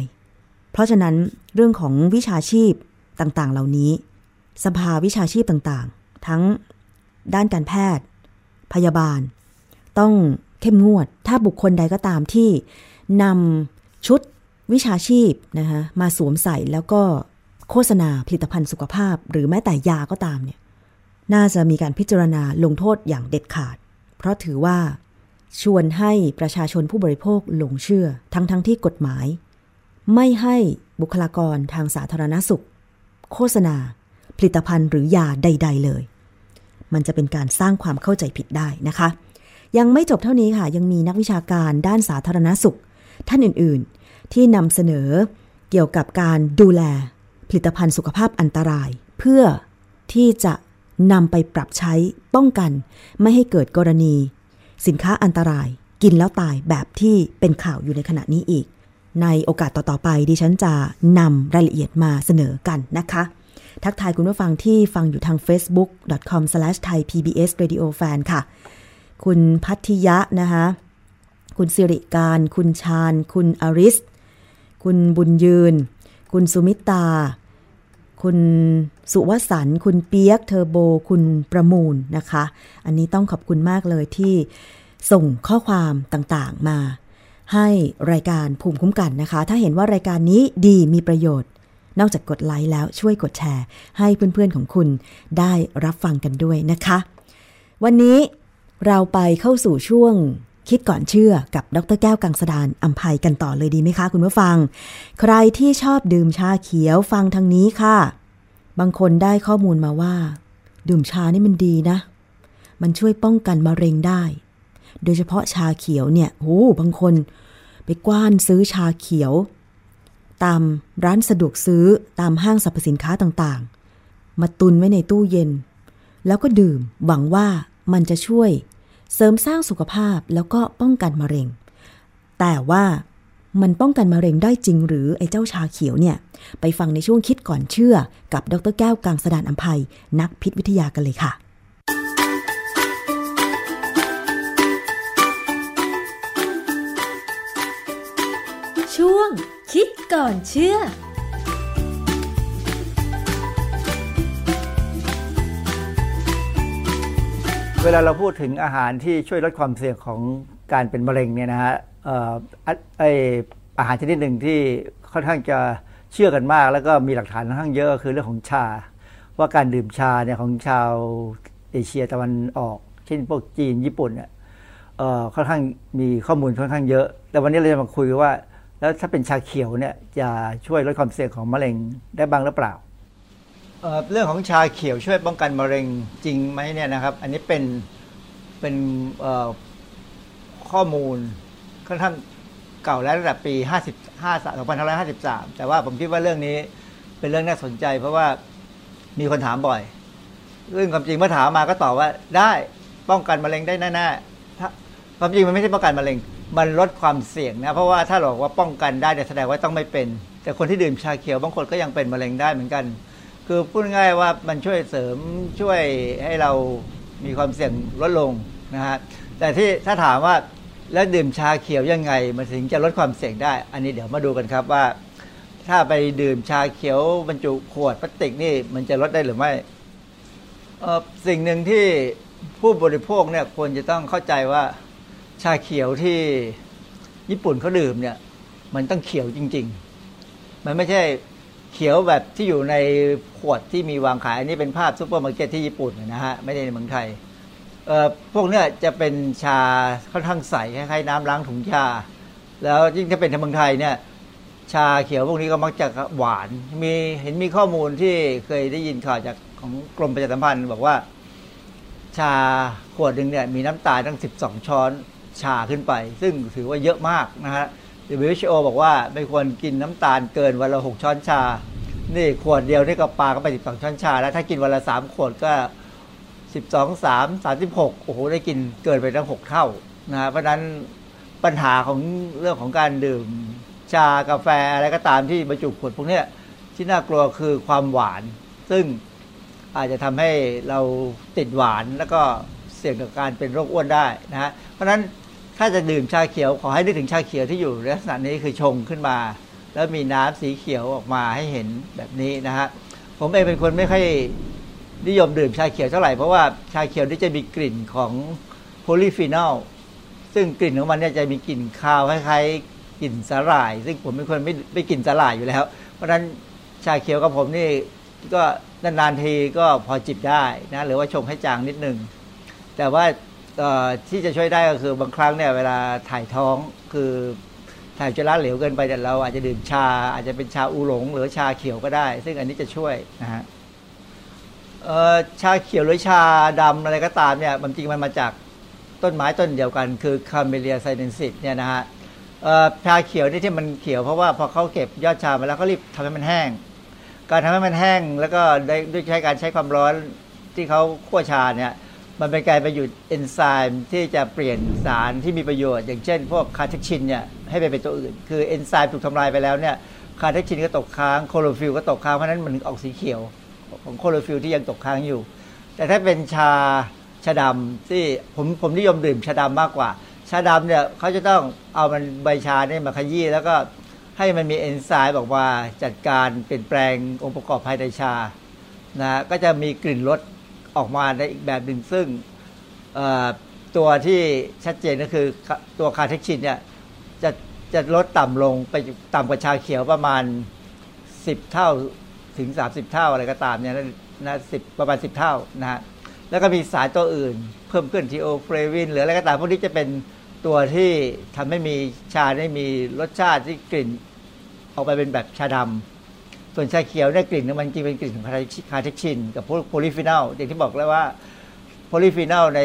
เพราะฉะนั้นเรื่องของวิชาชีพต่างๆ เหล่านี้ สภาวิชาชีพต่างๆ ทั้งด้านการแพทย์ พยาบาล ต้องเข้มงวด ถ้าบุคคลใดก็ตามที่นำชุดวิชาชีพนะคะมาสวมใส่แล้วก็โฆษณาผลิตภัณฑ์สุขภาพ หรือแม้แต่ยาก็ตามเนี่ย น่าจะมีการพิจารณาลงโทษอย่างเด็ดขาด เพราะถือว่าชวนให้ประชาชนผู้บริโภคหลงเชื่อ ทั้งทั้งที่กฎหมาย ไม่ให้บุคลากรทางสาธารณสุข โฆษณา ผลิตภัณฑ์หรือยาใด ๆ เลย มันจะเป็นการสร้างความเข้าใจผิดได้นะคะ ยังไม่จบเท่านี้ค่ะ ยังมีนักวิชาการด้านสาธารณสุข ท่านอื่น ๆ ที่นำเสนอเกี่ยวกับการดูแลผลิตภัณฑ์สุขภาพอันตราย เพื่อที่จะนำไปปรับใช้ป้องกัน ไม่ให้เกิดกรณี สินค้าอันตราย กินแล้วตายแบบที่เป็นข่าวอยู่ในขณะนี้อีก ในโอกาสต่อ ๆ ไปดิฉันจะนำรายละเอียดมาเสนอกันนะคะ ทักทายคุณผู้ฟังที่ฟังอยู่ทาง facebook.com/thaipbsradiofan ค่ะ คุณพัทยะนะคะคุณสิริการ คุณชาญ คุณอริส คุณบุญยืน คุณสุมิตา คุณสุวสันคุณเปียก เทอร์โบ คุณประมูลนะคะ อันนี้ต้องขอบคุณมากเลยที่ส่งข้อความต่างๆมา ให้รายการภูมิคุ้มกันนะคะ ถ้าเห็นว่ารายการนี้ดีมีประโยชน์ นอกจากกดไลค์แล้วช่วยกดแชร์ ให้เพื่อนๆของคุณได้รับฟังกันด้วยนะคะ วันนี้เราไปเข้าสู่ช่วงคิดก่อนเชื่อกับดรแก้วกังสดานอัมภัยกันต่อเลยดีไหมคะคุณผู้ฟัง ใครที่ชอบดื่มชาเขียวฟังทางนี้ค่ะ บางคนได้ข้อมูลมาว่า ดื่มชานี่มันดีนะ มันช่วยป้องกันมะเร็งได้ โดยเฉพาะชาเขียวเนี่ยโอ้บางคน ไปกว้านซื้อชาเขียว ตามร้านสะดวกซื้อตามห้างสรรพสินค้าต่างๆ มาตุนไว้ในตู้เย็น แล้วก็ดื่มหวังว่ามันจะช่วย เสริมสร้างสุขภาพแล้วก็ป้องกันมะเร็ง แต่ว่ามันป้องกันมะเร็งได้จริงหรือไอ้เจ้าชาเขียวเนี่ย ไปฟังในช่วงคิดก่อนเชื่อกับดรแก้วกังสดานอัมภัยนักพิษวิทยากันเลยค่ะ คิดก่อนเชื่อ เวลาเราพูดถึงอาหารที่ช่วยลดความเสี่ยงของการเป็นมะเร็งเนี่ยนะฮะไออาหารชนิดหนึ่งที่ค่อนข้างจะเชื่อกันมาก แล้วก็มีหลักฐานค่อนข้างเยอะก็คือเรื่องของชา ว่าการดื่มชาเนี่ยของชาวเอเชียตะวันออก เช่นพวกจีนญี่ปุ่นเนี่ยค่อนข้างมีข้อมูลค่อนข้างเยอะ แต่วันนี้เราจะมาคุยว่า แล้วถ้าเป็นชาเขียวเนี่ยจะช่วยลดความเสี่ยงของมะเร็งได้บ้างหรือเปล่าเรื่องของชาเขียวช่วยป้องกันมะเร็งจริงไหมเนี่ยนะครับ อันนี้เป็นเป็นข้อมูลค่อนข้างเก่าแล้วตั้งแต่ปี55 2553 แต่ว่าผมคิดว่าเรื่องนี้เป็นเรื่องน่าสนใจ เพราะว่ามีคนถามบ่อย เรื่องความจริงเมื่อถามมาก็ตอบว่าได้ป้องกันมะเร็งได้แน่ๆความจริงมันไม่ใช่ป้องกันมะเร็ง มันลดความเสี่ยงนะเพราะว่าถ้าบอกว่าป้องกันได้เนี่ยแสดงว่าต้องไม่เป็น แต่คนที่ดื่มชาเขียวบางคนก็ยังเป็นมะเร็งได้เหมือนกัน คือพูดง่ายว่ามันช่วยเสริมช่วยให้เรามีความเสี่ยงลดลงนะฮะแต่ที่ถ้าถามว่าแล้วดื่มชาเขียวยังไง มันถึงจะลดความเสี่ยงได้ อันนี้เดี๋ยวมาดูกันครับว่า ถ้าไปดื่มชาเขียวบรรจุขวดพลาสติกนี่มันจะลดได้หรือไม่เออสิ่งหนึ่งที่ผู้บริโภคเนี่ยควรจะต้องเข้าใจว่า ชาเขียวที่ญี่ปุ่นเขาดื่มเนี่ย มันต้องเขียวจริง ๆ มันไม่ใช่เขียวแบบที่อยู่ในขวดที่มีวางขาย อันนี้เป็นภาพซุปเปอร์มาร์เก็ตที่ญี่ปุ่นนะฮะ ไม่ได้ในเมืองไทยเอ่อพวกเนี้ยจะเป็นชาค่อนข้างใสคล้ายๆน้ำล้างถุงชา แล้วยิ่งถ้าเป็นในเมืองไทยเนี่ย ชาเขียวพวกนี้ก็มักจะหวาน มีเห็นมีข้อมูลที่เคยได้ยินข่าวจากของกรมประชาสัมพันธ์ บอกว่า ชาขวดหนึ่งเนี่ยมีน้ำตาลตั้ง 12 ช้อน ชาขึ้นไป ซึ่งถือว่าเยอะมากนะฮะ WHO บอกว่าไม่ควรกินน้ำตาลเกินวันละ6ช้อนชา นี่ขวดเดียวนี่ก็ปาก็ไป12ช้อนชา แล้วถ้ากินวันละ3ขวดก็12 3 36โอ้โหได้กินเกินไปตั้ง6เท่านะฮะเพราะนั้นปัญหาของเรื่องของการดื่มชากาแฟอะไรก็ตามที่บรรจุขวดพวกนี้ที่น่ากลัวคือความหวาน ซึ่งอาจจะทำให้เราติดหวานแล้วก็เสี่ยงต่อการเป็นโรคอ้วนได้นะฮะเพราะฉะนั้น ถ้าจะดื่มชาเขียวขอให้นึกถึงชาเขียวที่อยู่ลักษณะนี้คือชงขึ้นมา แล้วมีน้ำสีเขียวออกมาให้เห็นแบบนี้นะฮะผมเองเป็นคนไม่ค่อยนิยมดื่มชาเขียวเท่าไหร่ เพราะว่าชาเขียวนี่จะมีกลิ่นของโพลีฟีนอลซึ่งกลิ่นของมันเนี่ยจะมีกลิ่นคาวคล้ายๆกลิ่นสาหร่าย ซึ่งผมเป็นคนไม่ไม่กินสาหร่ายอยู่แล้ว เพราะฉะนั้นชาเขียวกับผมนี่ก็นานๆทีก็พอจิบได้นะหรือว่าชงให้จางนิดนึงแต่ว่า ที่จะช่วยได้ก็คือบางครั้งเนี่ยเวลาถ่ายท้องคือถ่ายอุจจาระเหลวเกินไปแต่เราอาจจะดื่มชา อาจจะเป็นชาอูหลง หรือชาเขียวก็ได้ ซึ่งอันนี้จะช่วยนะฮะชาเขียวหรือชาดำอะไรก็ตามเนี่ยมันจริงมันมาจากต้นไม้ต้นเดียวกัน คือคาเมเลียไซเนนซิสเนี่ยนะฮะชาเขียวนี่ที่มันเขียวเพราะว่าพอเขาเก็บยอดชามาแล้วเขารีบทำให้มันแห้ง การทำให้มันแห้งแล้วก็ด้ด้วยใช้การใช้ความร้อนที่เขาคั่วชาเนี่ย มันเป็นการไปหยุดเอนไซม์ที่จะเปลี่ยนสารที่มีประโยชน์ อย่างเช่น พวกคาเทชินเนี่ยให้ไปเป็นตัวอื่น คือเอนไซม์ถูกทำลายไปแล้วเนี่ยคาเทชินก็ตกค้างคลอโรฟิลล์ก็ตกค้างเพราะนั้นมันถึงออกสีเขียวของคลอโรฟิลล์ที่ยังตกค้างอยู่ แต่ถ้าเป็นชาชาดำที่ผมผมนิยมดื่มชาดำมากกว่า ชาดำเนี่ยเขาจะต้องเอามันใบชาเนี่ยมาขยี้แล้วก็ให้มันมีเอนไซม์บอกว่าจัดการเปลี่ยนแปลงองค์ประกอบภายในชานะก็จะมีกลิ่นรส ออกมาในอีกแบบหนึ่งซึ่งตัวที่ชัดเจนก็คือตัวคาเทชินเนี่ยจะจะลดต่ำลงไปต่ำกว่าชาเขียวประมาณ 10 เท่าถึง 30 เท่าอะไรก็ตามเนี่ยนะสิประมาณ 10 เท่านะฮะแล้วก็มีสารตัวอื่น เพิ่มขึ้น theaflavin หรืออะไรก็ตามพวกนี้จะเป็นตัวที่ทำให้มีชาได้มีรสชาติที่กลิ่นออกไปเป็นแบบชาดำ ส่วนชาเขียวเนี่ยกลิ่นมันจริงเป็นกลิ่นของคาเทชิน กับโพลีฟีนอลอย่างที่บอกแล้วว่าโพลีฟีนอลใน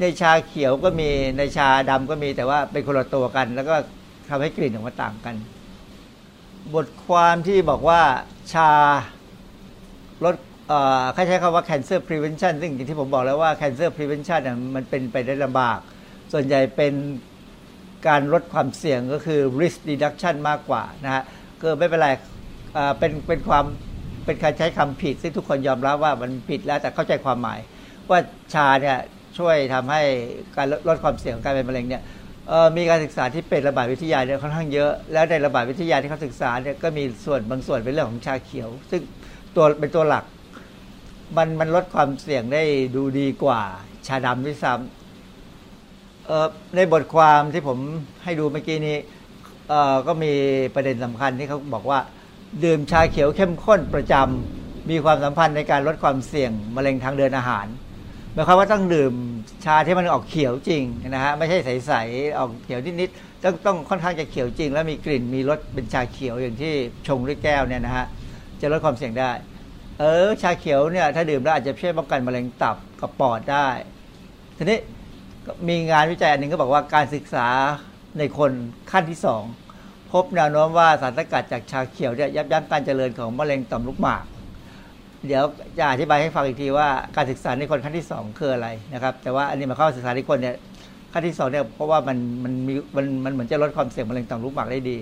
ในชาเขียวก็มีในชาดำก็มีแต่ว่าเป็นคนละตัวกัน แล้วก็ทำให้กลิ่นออกมาต่างกัน บทความที่บอกว่าชาลดเขาใช้คำว่า cancer prevention ซึ่งอย่างที่ผมบอกแล้วว่า cancer prevention น่ะมันเป็นไปได้ลำบาก ส่วนใหญ่เป็นการลดความเสี่ยงก็คือ risk reduction มากกว่านะฮะก็ไม่เป็นไร เป็นเป็นความเป็นการใช้คำผิด ซึ่งทุกคนยอมรับว่ามันผิดแล้วแต่เข้าใจความหมาย ว่าชาเนี่ยช่วยทำให้การลดความเสี่ยงของการเป็นมะเร็งเนี่ยมีการศึกษาที่เป็นระบาดวิทยาเนี่ยค่อนข้างเยอะ แล้วในระบาดวิทยาที่เขาศึกษาเนี่ยก็มีส่วนบางส่วนเป็นเรื่องของชาเขียว ซึ่งตัวเป็นตัวหลัก มันมันลดความเสี่ยงได้ดูดีกว่าชาดำด้วยซ้ำในบทความที่ผมให้ดูเมื่อกี้นี้ก็มีประเด็นสำคัญที่เขาบอกว่า ดื่มชาเขียวเข้มข้นประจำมีความสัมพันธ์ในการลดความเสี่ยงมะเร็งทางเดินอาหารหมายความว่าต้องดื่มชาที่มันออกเขียวจริงนะฮะไม่ใช่ใสๆออกเขียวนิดๆต้องต้องค่อนข้างจะเขียวจริง แล้วมีกลิ่นมีรสเป็นชาเขียวอย่างที่ชงด้วยแก้วเนี่ยนะฮะจะลดความเสี่ยงได้ เออชาเขียวเนี่ยถ้าดื่มแล้วอาจจะช่วยป้องกันมะเร็งตับกับปอดได้ ทีนี้มีงานวิจัยอันหนึ่งก็บอกว่าการศึกษาในคนขั้นที่สอง พบแนวโน้มว่าสารสกัดจากชาเขียวเนี่ยยับยั้งการเจริญของมะเร็งต่อมลูกหมาก เดี๋ยวจะอธิบายให้ฟังอีกทีว่าการศึกษาในคนขั้นที่สองคืออะไรนะครับ แต่ว่าอันนี้มาเข้าศึกษาในคนเนี่ยขั้นที่สองเนี่ยเพราะว่ามันมันมีมันมันเหมือนจะลดความเสี่ยงมะเร็งต่อมลูกหมากได้ดี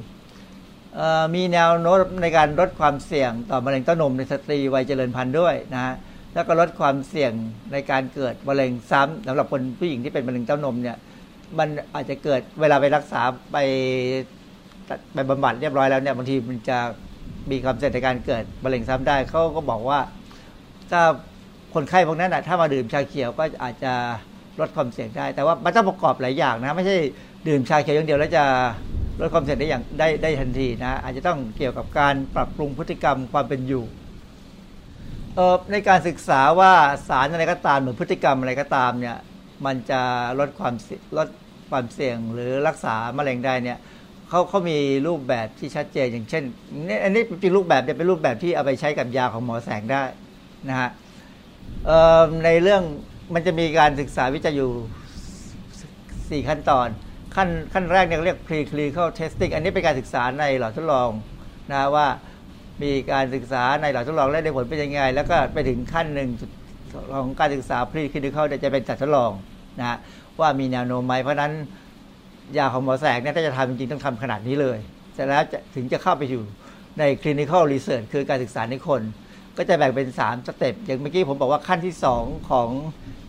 มีแนวโน้มในการลดความเสี่ยงต่อมะเร็งเต้านมในสตรีวัยเจริญพันธุ์ด้วยนะฮะแล้วก็ลดความเสี่ยงในการเกิดมะเร็งซ้ำสำหรับคนผู้หญิงที่เป็นมะเร็งเต้านมเนี่ยมันอาจจะเกิดเวลาไปรักษาไป ไปบำบัดเรียบร้อยแล้วเนี่ยบางทีมันจะมีความเสี่ยงในการเกิดมะเร็งซ้ำได้เขาก็บอกว่า ถ้าคนไข้พวกนั้นนะถ้ามาดื่มชาเขียวก็อาจจะลดความเสี่ยงได้ แต่ว่ามันต้องประกอบหลายอย่างนะไม่ใช่ดื่มชาเขียวอย่างเดียวแล้วจะลดความเสี่ยงได้อย่างได้ได้ทันทีนะอาจจะต้องเกี่ยวกับการปรับปรุงพฤติกรรมความเป็นอยู่ในการศึกษาว่าสารอะไรก็ตามหรือพฤติกรรมอะไรก็ตามเนี่ยมันจะลดความลดความเสี่ยงหรือรักษามะเร็งได้เนี่ย เขาเขามีรูปแบบที่ชัดเจนอย่างเช่นนี่อันนี้เป็นรูปแบบเนี่ยเป็นรูปแบบที่เอาไปใช้กับยาของหมอแสงได้นะฮะในเรื่องมันจะมีการศึกษาวิจัยอยู่ 4 ขั้นตอน ขั้นขั้นแรกเนี่ยเรียก preclinical testing อันนี้เป็นการศึกษาในหลอดทดลองนะว่ามีการศึกษาในหลอดทดลองและได้ผลเป็นยังไง แล้วก็ไปถึงขั้นหนึ่งของการศึกษา preclinical จะเป็นจัดทดลองนะว่ามีแนวโน้มไหมเพราะนั้น ยาของหมอแสงเนี่ยถ้าจะทำจริงต้องทำขนาดนี้เลยเสร็จแล้วถึงจะเข้าไปอยู่ใน clinical research คือการศึกษาในคน ก็จะแบ่งเป็น 3 สเต็ปอย่างเมื่อกี้ผมบอกว่าขั้นที่ 2 ของ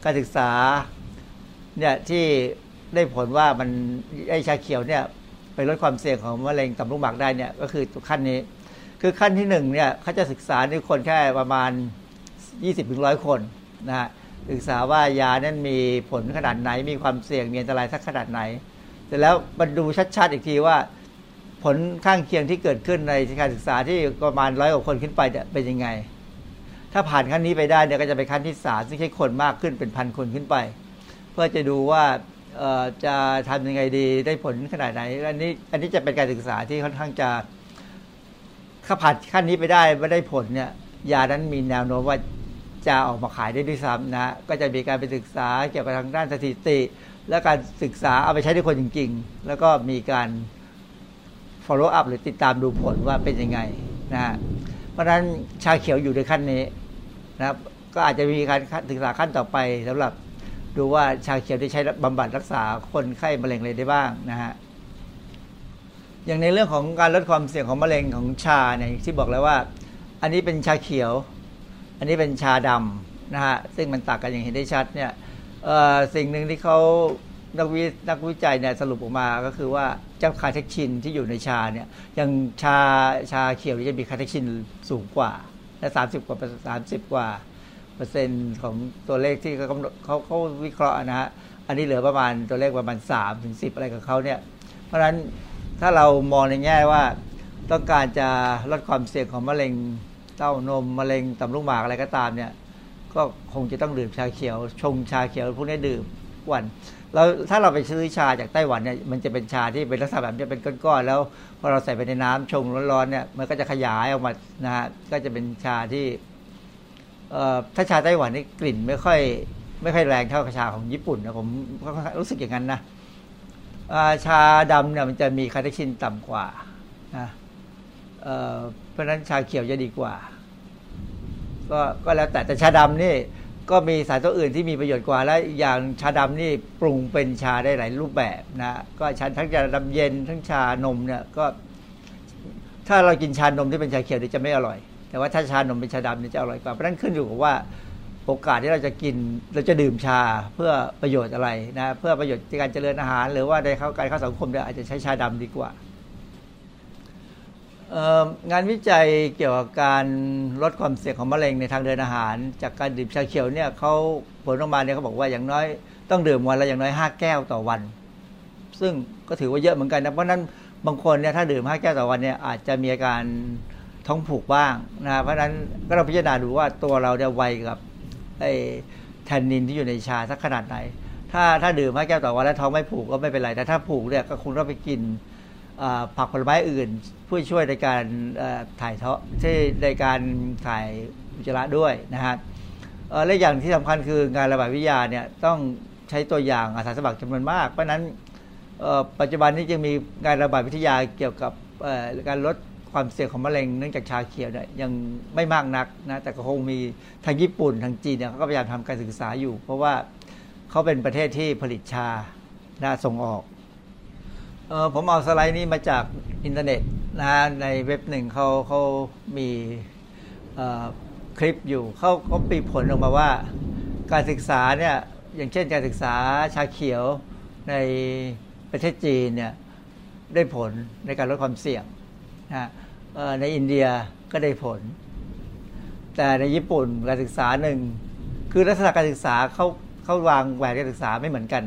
การศึกษาเนี่ยที่ได้ผลว่ามันไอชาเขียวเนี่ยไปลดความเสี่ยงของมะเร็งต่อมลูกหมากได้เนี่ยก็คือขั้นนี้ คือขั้นที่หนึ่งเนี่ยเขาจะศึกษาในคนแค่ประมาณ 20-100ถึงคนนะฮะศึกษาว่ายานั้นมีผลขนาดไหนมีความเสี่ยงมีอันตรายสักขนาดไหน ร็จแล้วมาดูชัดๆอีกทีว่า ผลข้างเคียงที่เกิดขึ้นในการศึกษาที่ประมาณร้อยกว่าคนขึ้นไปเป็นยังไง ถ้าผ่านขั้นนี้ไปได้เนี่ยก็จะไปขั้นที่สามซึ่งใช้คนมากขึ้นเป็นพันคนขึ้นไป เพื่อจะดูว่าจะทำยังไงดีได้ผลขนาดไหน อันนี้อันนี้จะเป็นการศึกษาที่ค่อนข้างจะถ้าผ่านขั้นนี้ไปได้ไม่ได้ผลเนี่ยยานั้นมีแนวโน้มว่าจะออกมาขายได้ด้วยซ้ำนะ ก็จะมีการไปศึกษาเกี่ยวกับทางด้านสถิติ และการศึกษาเอาไปใช้ในคนจริง ๆ แล้วก็มีการ follow up หรือติดตามดูผลว่าเป็นยังไงนะฮะเพราะฉะนั้นชาเขียวอยู่ในขั้นนี้นะครับ ก็อาจจะมีการศึกษาขั้นต่อไปสำหรับดูว่าชาเขียวที่ใช้บำบัดรักษาคนไข้มะเร็งอะไรได้บ้างนะฮะอย่างในเรื่องของการลดความเสี่ยงของมะเร็งของชาเนี่ยที่บอกแล้วว่า อันนี้เป็นชาเขียว อันนี้เป็นชาดำนะฮะซึ่งมันต่างกันอย่างเห็นได้ชัดเนี่ย สิ่งหนึ่งที่เขานักวินักวิจัยเนี่ยสรุปออกมาก็คือว่าเจ้าคาเทคชินที่อยู่ในชาเนี่ยอย่างชาชาเขียวจะมีคาเทคชินสูงกว่า และสามสิบกว่าสามสิบกว่าเปอร์เซ็นต์ของตัวเลขที่เขากำหนดเขาเขาวิเคราะห์นะฮะอันนี้เหลือประมาณตัวเลขประมาณสามถึงสิบอะไรของเขาเนี่ย เพราะฉะนั้นถ้าเรามองในแง่ว่าต้องการจะลดความเสี่ยงของมะเร็งเต้านมมะเร็งต่ำลูกหมากอะไรก็ตามเนี่ย ก็คงจะต้องดื่มชาเขียว ชงชาเขียวพวกนี้ดื่มวันเราถ้าเราไปซื้อชาจากไต้หวันเนี่ยมันจะเป็นชาที่เป็นลักษณะแบบนี้เป็นก้อนๆแล้วพอเราใส่ไปในน้ำชงร้อนๆเนี่ยมันก็จะขยายออกมานะฮะก็จะเป็นชาที่ถ้าชาไต้หวันนี่กลิ่นไม่ค่อย ไม่ค่อยแรงเท่าชาของญี่ปุ่นนะผมรู้สึกอย่างนั้นนะชาดำเนี่ยมันจะมีคาเทชินต่ำกว่านะเพราะฉะนั้นชาเขียวจะดีกว่า ก็ก็แล้วแต่แต่ชาดำนี่ก็มีสารตัวอื่นที่มีประโยชน์กว่าและอย่างชาดำนี่ปรุงเป็นชาได้หลายรูปแบบนะก็ชาทั้งชาดำเย็นทั้งชานมเนี่ยก็ ถ้าเรากินชานมที่เป็นชาเขียวนี่จะไม่อร่อย แต่ว่าถ้าชานมเป็นชาดำนี่จะอร่อยกว่าเพราะนั้นขึ้นอยู่กับว่าโอกาสที่เราจะกินเราจะดื่มชาเพื่อประโยชน์อะไรนะเพื่อประโยชน์ในการเจริญอาหาร หรือว่าในเข้าการเข้าสังคมเนี่ยอาจจะใช้ชาดำดีกว่า งานวิจัยเกี่ยวกับการลดความเสี่ยงของมะเร็งในทางเดินอาหาร จากการดื่มชาเขียวเนี่ยเขาผลออกมาเนี่ยเขาบอกว่าอย่างน้อยต้องดื่มวันละอย่างน้อยห้าแก้วต่อวัน ซึ่งก็ถือว่าเยอะเหมือนกันนะเพราะนั้นบางคนเนี่ยถ้าดื่มห้าแก้วต่อวันเนี่ยอาจจะมีอาการท้องผูกบ้างนะเพราะนั้นก็เราพิจารณาดูว่าตัวเราเนี่ยไวกับไอ้แทนนินที่อยู่ในชาสักขนาดไหน ถ้าถ้าดื่มห้าแก้วต่อวันแล้วท้องไม่ผูกก็ไม่เป็นไรแต่ถ้าผูกเนี่ยก็คงต้องไปกิน ผักผลไม้อื่นเพื่อช่วยในการถ่ายเทาะที่ในการถ่ายอุจจาระด้วยนะฮะและอย่างที่สำคัญคืองานระบาดวิทยาเนี่ยต้องใช้ตัวอย่างอาสาสมัครจำนวนมาก เพราะนั้นปัจจุบันนี้ยังมีงานระบาดวิทยาเกี่ยวกับการลดความเสี่ยงของมะเร็งเนื่องจากชาเขียวเนี่ยยังไม่มากนักนะแต่ก็คงมีทางญี่ปุ่นทางจีนเนี่ยเขาก็พยายามทำการศึกษาอยู่ เพราะว่าเขาเป็นประเทศที่ผลิตชานะส่งออก ออผมเอาสไลด์นี้มาจากอินเทอร์เน็ตนะในเว็บหนึ่งเขาเขามีคลิปอยู่เขาเขาปีผลออกมาว่า การศึกษาเนี่ยอย่างเช่นการศึกษาชาเขียวในประเทศจีนเนี่ยได้ผลในการลดความเสี่ยงนะในอินเดียก็ได้ผล แต่ในญี่ปุ่นการศึกษาหนึ่งคือลักษณะการศึกษาเขาเขาวางแหวนการศึกษาไม่เหมือนกัน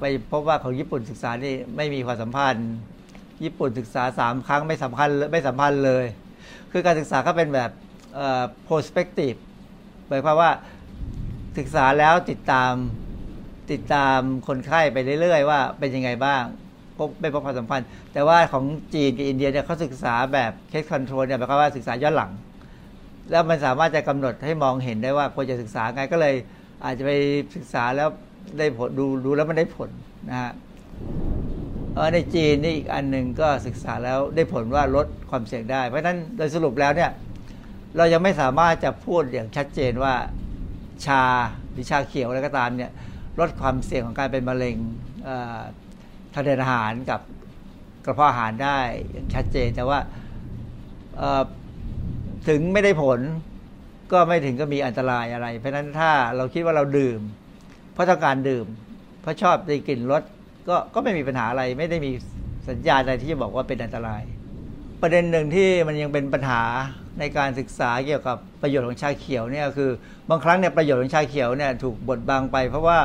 ไปพบว่าของญี่ปุ่นศึกษานี่ไม่มีความสัมพันธ์ ญี่ปุ่นศึกษาสามครั้งไม่สำคัญไม่สัมพันธ์เลย คือการศึกษาก็เป็นแบบ prospective หมายความว่าศึกษาแล้วติดตามติดตามคนไข้ไปเรื่อยๆ ว่าเป็นยังไงบ้างพบไม่พบความสัมพันธ์ แต่ว่าของจีนกับอินเดียเนี่ยเขาศึกษาแบบ case control เนี่ยหมายความว่าศึกษาย้อนหลัง แล้วมันสามารถจะกำหนดให้มองเห็นได้ว่าควรจะศึกษาไงก็เลยอาจจะไปศึกษาแล้ว ได้ผลดูดูแล้วมันได้ผลนะฮะในจีนนี่อีกอันหนึ่งก็ศึกษาแล้วได้ผลว่าลดความเสี่ยงได้ เพราะฉะนั้นโดยสรุปแล้วเนี่ย เรายังไม่สามารถจะพูดอย่างชัดเจนว่าชาหรือชาเขียวอะไรก็ตามเนี่ยลดความเสี่ยงของการเป็นมะเร็งทางเดินอาหารกับกระเพาะอาหารได้อย่างชัดเจนแต่ว่าถึงไม่ได้ผลก็ไม่ถึงก็มีอันตรายอะไร เพราะฉะนั้นถ้าเราคิดว่าเราดื่ม เพราะต้องการดื่ม เพราะชอบได้กลิ่นรสก็ก็ไม่มีปัญหาอะไร ไม่ได้มีสัญญาณอะไรที่จะบอกว่าเป็นอันตราย ประเด็นหนึ่งที่มันยังเป็นปัญหาในการศึกษาเกี่ยวกับประโยชน์ของชาเขียวเนี่ยคือบางครั้งเนี่ยประโยชน์ของชาเขียวเนี่ยถูกบดบังไป เพราะว่า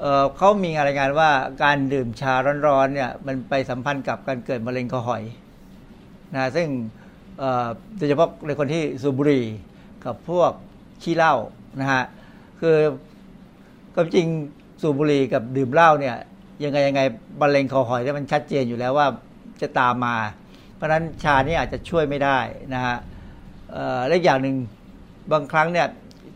เเขามีรายงานว่าการดื่มชาร้อนๆเนี่ยมันไปสัมพันธ์กับการเกิดมะเร็งคอหอยนะซึ่งโดยเฉพาะในคนที่สูบบุหรี่กับพวกขี้เหล้านะฮะคือ ก็จริงสูบบุหรี่กับดื่มเหล้าเนี่ย ยังไงยังไงมะเร็งคอหอยเนี่ยมันชัดเจนอยู่แล้วว่าจะตามมา เพราะฉะนั้นชานี่อาจจะช่วยไม่ได้นะฮะและอย่างหนึ่งบางครั้งเนี่ย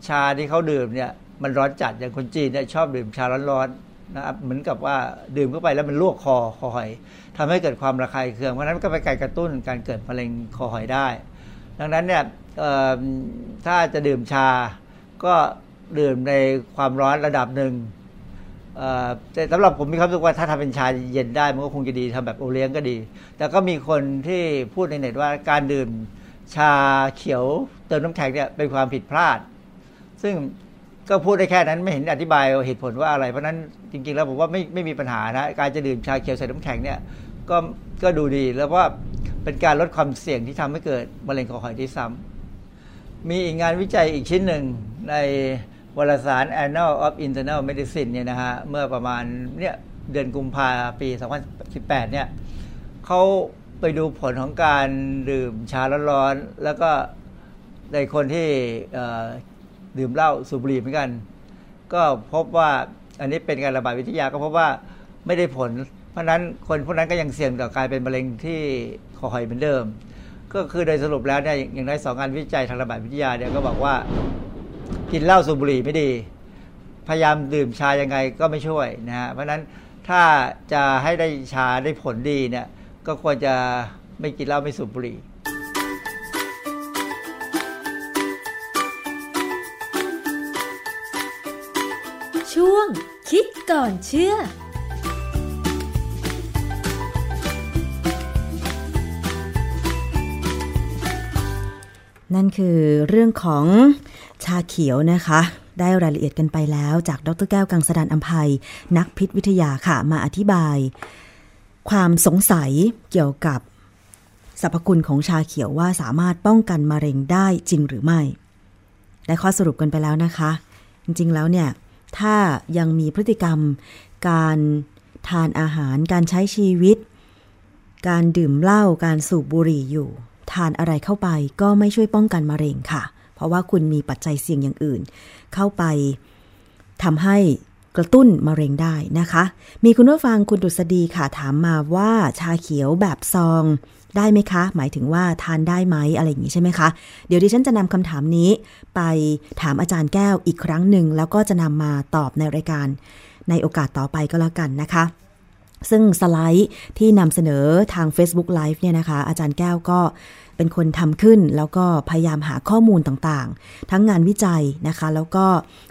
ชาที่เขาดื่มเนี่ยมันร้อนจัดอย่างคนจีนเนี่ยชอบดื่มชาร้อนๆนะครับเหมือนกับว่าดื่มเข้าไปแล้วมันลวกคอคอหอยทำให้เกิดความระคายเคืองเพราะนั้นก็ไปกรกระตุ้นการเกิดมะเร็งคอหอยได้ ดังนั้นเนี่ยถ้าจะดื่มชาก็ ดื่มในความร้อนระดับหนึ่งแต่สำหรับผมมีความรู้สึกว่าถ้าทำเป็นชาเย็นได้มันก็คงจะดีทำแบบโอเลี้ยงก็ดี แต่ก็มีคนที่พูดในเน็ตว่าการดื่มชาเขียวเติมน้ำแข็งเนี่ยเป็นความผิดพลาด ซึ่งก็พูดได้แค่นั้นไม่เห็นอธิบายเหตุผลว่าอะไรเพราะนั้นจริง ๆ แล้วผมว่าไม่ไม่มีปัญหานะการจะดื่มชาเขียวใส่น้ำแข็งเนี่ยก็ก็ดูดีแล้วว่าเป็นการลดความเสี่ยงที่ทำให้เกิดมะเร็งคอหอยที่ซ้ำมีอีกงานวิจัยอีกชิ้นหนึ่งใน วารสาร Annal of Internal Medicine เนี่ยนะฮะเมื่อประมาณเนี่ยเดือนกุมภาปี 2018 เนี่ยเขาไปดูผลของการดื่มชาร้อนๆแล้วก็ในคนที่ดื่มเหล้าสูบบุหรี่เหมือนกัน ก็พบว่าอันนี้เป็นการระบาดวิทยาก็พบว่าไม่ได้ผล เพราะนั้นคนพวกนั้นก็ยังเสี่ยงต่อการเป็นมะเร็งที่คอหอยเหมือนเดิม ก็คือโดยสรุปแล้วเนี่ยอย่างน้อยสองงานวิจัยทางระบาดวิทยาเนี่ยก็บอกว่า กินเหล้าสูบบุหรี่ไม่ดี พยายามดื่มชายังไงก็ไม่ช่วยนะฮะเพราะนั้นถ้าจะให้ได้ชาได้ผลดีเนี่ยก็ควรจะไม่กินเหล้าไม่สูบบุหรี่ช่วงคิดก่อนเชื่อนั่นคือเรื่องของ ชาเขียวนะคะ ได้รายละเอียดกันไปแล้วจากดรแก้วกังสดานอัมภัย นักพิษวิทยาค่ะ มาอธิบาย ความสงสัยเกี่ยวกับสรรพคุณของชาเขียวว่าสามารถป้องกันมะเร็งได้จริงหรือไม่ได้ข้อสรุปกันไปแล้วนะคะ จริงๆแล้วเนี่ย ถ้ายังมีพฤติกรรม การทานอาหาร การใช้ชีวิต การดื่มเหล้าการสูบบุหรี่อยู่ ทานอะไรเข้าไปก็ไม่ช่วยป้องกันมะเร็งค่ะ เพราะว่าคุณมีปัจจัยเสี่ยงอย่างอื่น เข้าไปทำให้กระตุ้นมะเร็งได้นะคะ มีคุณผู้ฟังคุณดุษฎีค่ะถามมาว่าชาเขียวแบบซองได้ไหมคะ หมายถึงว่าทานได้ไหมอะไรอย่างนี้ใช่ไหมคะ เดี๋ยวดิฉันจะนำคำถามนี้ ไปถามอาจารย์แก้วอีกครั้งหนึ่ง แล้วก็จะนำมาตอบในรายการในโอกาสต่อไปก็แล้วกันนะคะ ซึ่งสไลด์ที่นำเสนอทาง Facebook Live เนี่ยนะคะ อาจารย์แก้วก็ เป็นคนทำขึ้น แล้วก็พยายามหาข้อมูลต่างๆ ทั้งงานวิจัยนะคะ แล้วก็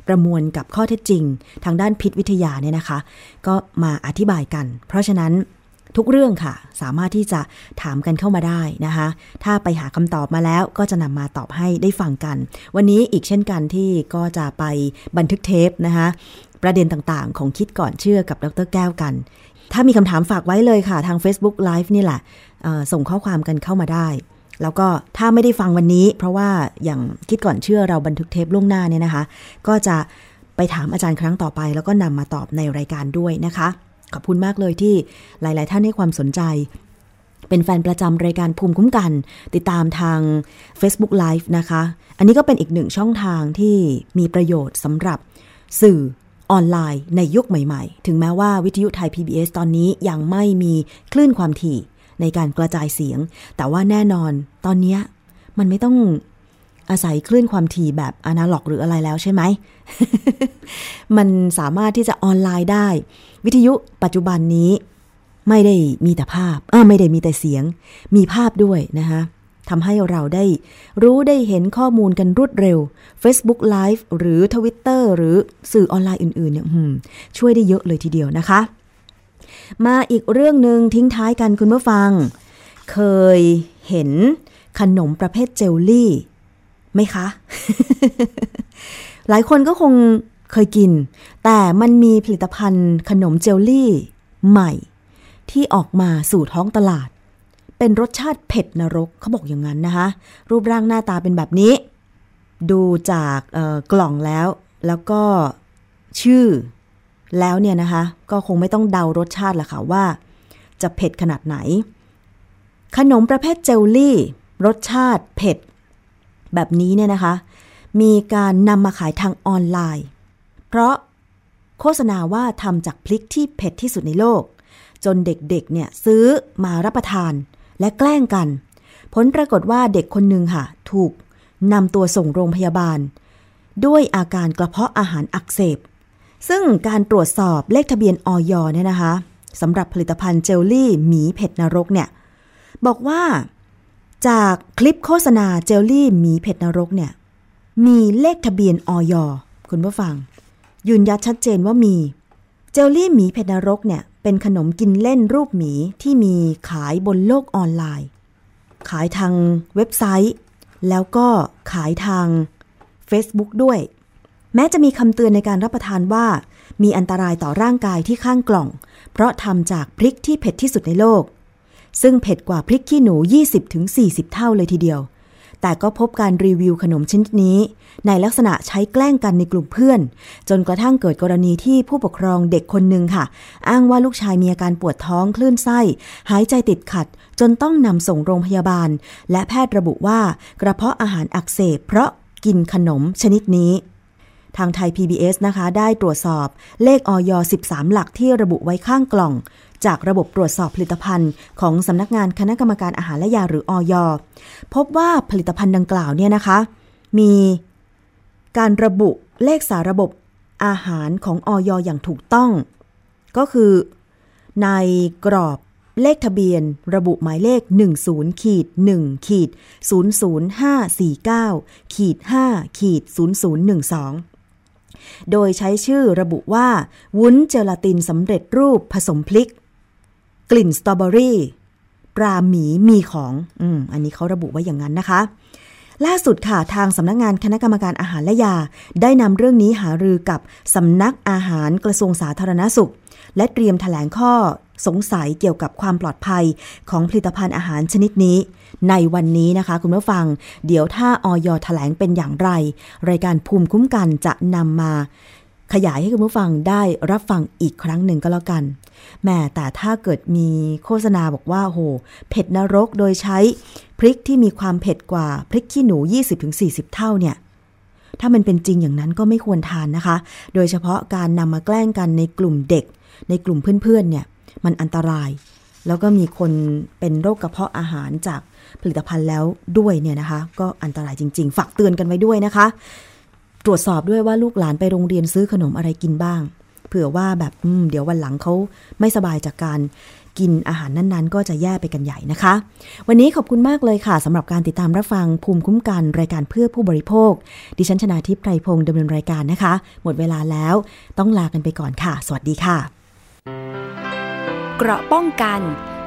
ประมวลกับข้อเท็จจริง ทางด้านพิษวิทยาเนี่ยนะคะ ก็มาอธิบายกัน เพราะฉะนั้นทุกเรื่องค่ะ สามารถที่จะถามกันเข้ามาได้นะคะ ถ้าไปหาคำตอบมาแล้วก็จะนำมาตอบให้ได้ฟังกัน วันนี้อีกเช่นกันที่ก็จะไปบันทึกเทปนะคะประเด็นต่างๆ ของคิดก่อนเชื่อกับดรแก้วกัน ถ้ามีคำถามฝากไว้เลยค่ะ ทาง Facebook Live นี่แหละส่งข้อความกันเข้ามาได้ แล้วก็ถ้าไม่ได้ฟังวันนี้ เพราะว่าอย่างคิดก่อนเชื่อเราบันทึกเทปล่วงหน้าเนี่ยนะคะ ก็จะไปถามอาจารย์ครั้งต่อไป แล้วก็นำมาตอบในรายการด้วยนะคะ ขอบคุณมากเลยที่หลาย ๆ ท่านให้ความสนใจ เป็นแฟนประจำรายการภูมิคุ้มกัน ติดตามทาง Facebook Live นะคะ อันนี้ก็เป็นอีกหนึ่งช่องทางที่มีประโยชน์สำหรับสื่อออนไลน์ในยุคใหม่ ๆ ถึงแม้ว่าวิทยุไทย PBS ตอนนี้ยังไม่มีคลื่นความถี่ ในการกระจายเสียง แต่ว่าแน่นอนตอนนี้มันไม่ต้องอาศัยคลื่นความถี่แบบอนาล็อกหรืออะไรแล้วใช่ไหม มันสามารถที่จะออนไลน์ได้ วิทยุปัจจุบันนี้ไม่ได้มีแต่ภาพเออไม่ได้มีแต่เสียง มีภาพด้วยนะคะทำให้เราได้รู้ได้เห็นข้อมูลกันรวดเร็ว Facebook Live หรือ Twitter หรือสื่อออนไลน์อื่นๆเนี่ยช่วยได้เยอะเลยทีเดียวนะคะ มาอีกเรื่องหนึ่งทิ้งท้ายกันคุณผู้ฟัง เคยเห็นขนมประเภทเจลลี่ไหมคะ หลายคนก็คงเคยกิน แต่มันมีผลิตภัณฑ์ขนมเจลลี่ ใหม่ ที่ออกมาสู่ท้องตลาด เป็นรสชาติเผ็ดนรกเขาบอกอย่างนั้นนะคะ รูปร่างหน้าตาเป็นแบบนี้ ดูจากกล่องแล้ว แล้วก็ชื่อ แล้วเนี่ยนะคะ ก็คงไม่ต้องเดารสชาติละค่ะว่า จะเผ็ดขนาดไหน ขนมประเภทเจลลี่ รสชาติเผ็ด แบบนี้เนี่ยนะคะ มีการนำมาขายทางออนไลน์ เพราะโฆษณาว่าทำจากพริกที่เผ็ดที่สุดในโลก จนเด็กๆเนี่ยซื้อมารับประทานและแกล้งกัน ผลปรากฏว่าเด็กคนหนึ่งค่ะ ถูกนำตัวส่งโรงพยาบาล ด้วยอาการกระเพาะอาหารอักเสบ ซึ่งการตรวจสอบเลขทะเบียนออยเนี่ยนะคะสำหรับผลิตภัณฑ์เจลลี่หมีเผ็ดนรกเนี่ยบอกว่าจากคลิปโฆษณาเจลลี่หมีเผ็ดนรกเนี่ยมีเลขทะเบียนออยคุณผู้ฟัง ยืนยันชัดเจนว่ามี เจลลี่หมีเผ็ดนรกเนี่ยเป็นขนมกินเล่นรูปหมีที่มีขายบนโลกออนไลน์ ขายทางเว็บไซต์ แล้วก็ขายทาง Facebook ด้วย แม้จะมีคำเตือนในการรับประทานว่า มีอันตรายต่อร่างกายที่ข้างกล่อง เพราะทำจากพริกที่เผ็ดที่สุดในโลก ซึ่งเผ็ดกว่าพริกขี้หนู 20-40 เท่าเลยทีเดียว แต่ก็พบการรีวิวขนมชนิดนี้ ในลักษณะใช้แกล้งกันในกลุ่มเพื่อน จนกระทั่งเกิดกรณีที่ผู้ปกครองเด็กคนหนึ่งค่ะ อ้างว่าลูกชายมีอาการปวดท้องคลื่นไส้ หายใจติดขัด จนต้องนำส่งโรงพยาบาล และแพทย์ระบุว่ากระเพาะอาหารอักเสบเพราะกินขนมชนิดนี้ ทางไทย PBS นะคะ ได้ตรวจสอบเลขออย 13 หลักที่ระบุไว้ข้างกล่อง จากระบบตรวจสอบผลิตภัณฑ์ ของสำนักงานคณะกรรมการอาหารและยาหรือออยพบว่าผลิตภัณฑ์ดังกล่าวเนี่ยนะคะ มีการระบุเลขสาระบบอาหารของออยอย่างถูกต้อง ก็คือ ในกรอบเลขทะเบียนระบุหมายเลข 10ขีด1ขีด00549ขีด5ขีด0012 โดยใช้ชื่อระบุว่า วุ้นเจลาตินสำเร็จรูปผสมพลิก กลิ่นสตรอเบอรี่ปลาหมีมีของอืมอันนี้เขาระบุไว้อย่างนั้นนะคะ ล่าสุดค่ะ ทางสำนักงงานคณะกรรมการอาหารและยา ได้นำเรื่องนี้หารือกับสำนักอาหารกระทรวงสาธารณสุข และเตรียมถแถลงข้อสงสัยเกี่ยวกับความปลอดภัยของผลิตภัณฑ์อาหารชนิดนี้ ในวันนี้นะคะ คุณผู้ฟัง เดี๋ยวถ้าออยแถลงเป็นอย่างไร รายการภูมิคุ้มกันจะนำมาขยายให้คุณผู้ฟังได้รับฟังอีกครั้งหนึ่งก็แล้วกัน แม่แต่ถ้าเกิดมีโฆษณาบอกว่าโห เผ็ดนรกโดยใช้พริกที่มีความเผ็ดกว่าพริกขี้หนู 20-40 เท่าเนี่ย ถ้ามันเป็นจริงอย่างนั้นก็ไม่ควรทานนะคะ โดยเฉพาะการนำมาแกล้งกันในกลุ่มเด็ก ในกลุ่มเพื่อนๆเนี่ย มันอันตราย แล้วก็มีคนเป็นโรคกระเพาะอาหารจาก ผลิตภัณฑ์แล้วด้วยเนี่ยนะคะ ก็อันตรายจริง ๆ ฝากเตือนกันไว้ด้วยนะคะ ตรวจสอบด้วยว่าลูกหลานไปโรงเรียนซื้อขนมอะไรกินบ้าง เผื่อว่าแบบอืมเดี๋ยววันหลังเขาไม่สบายจากการกินอาหารนั้นๆ ก็จะแย่ไปกันใหญ่นะคะ วันนี้ขอบคุณมากเลยค่ะสำหรับการติดตามรับฟังภูมิคุ้มกันรายการเพื่อผู้บริโภค ดิฉันชนาทิพย์ไพรพงศ์ดำเนินรายการนะคะ หมดเวลาแล้วต้องลากันไปก่อนค่ะ สวัสดีค่ะ เกราะป้องกัน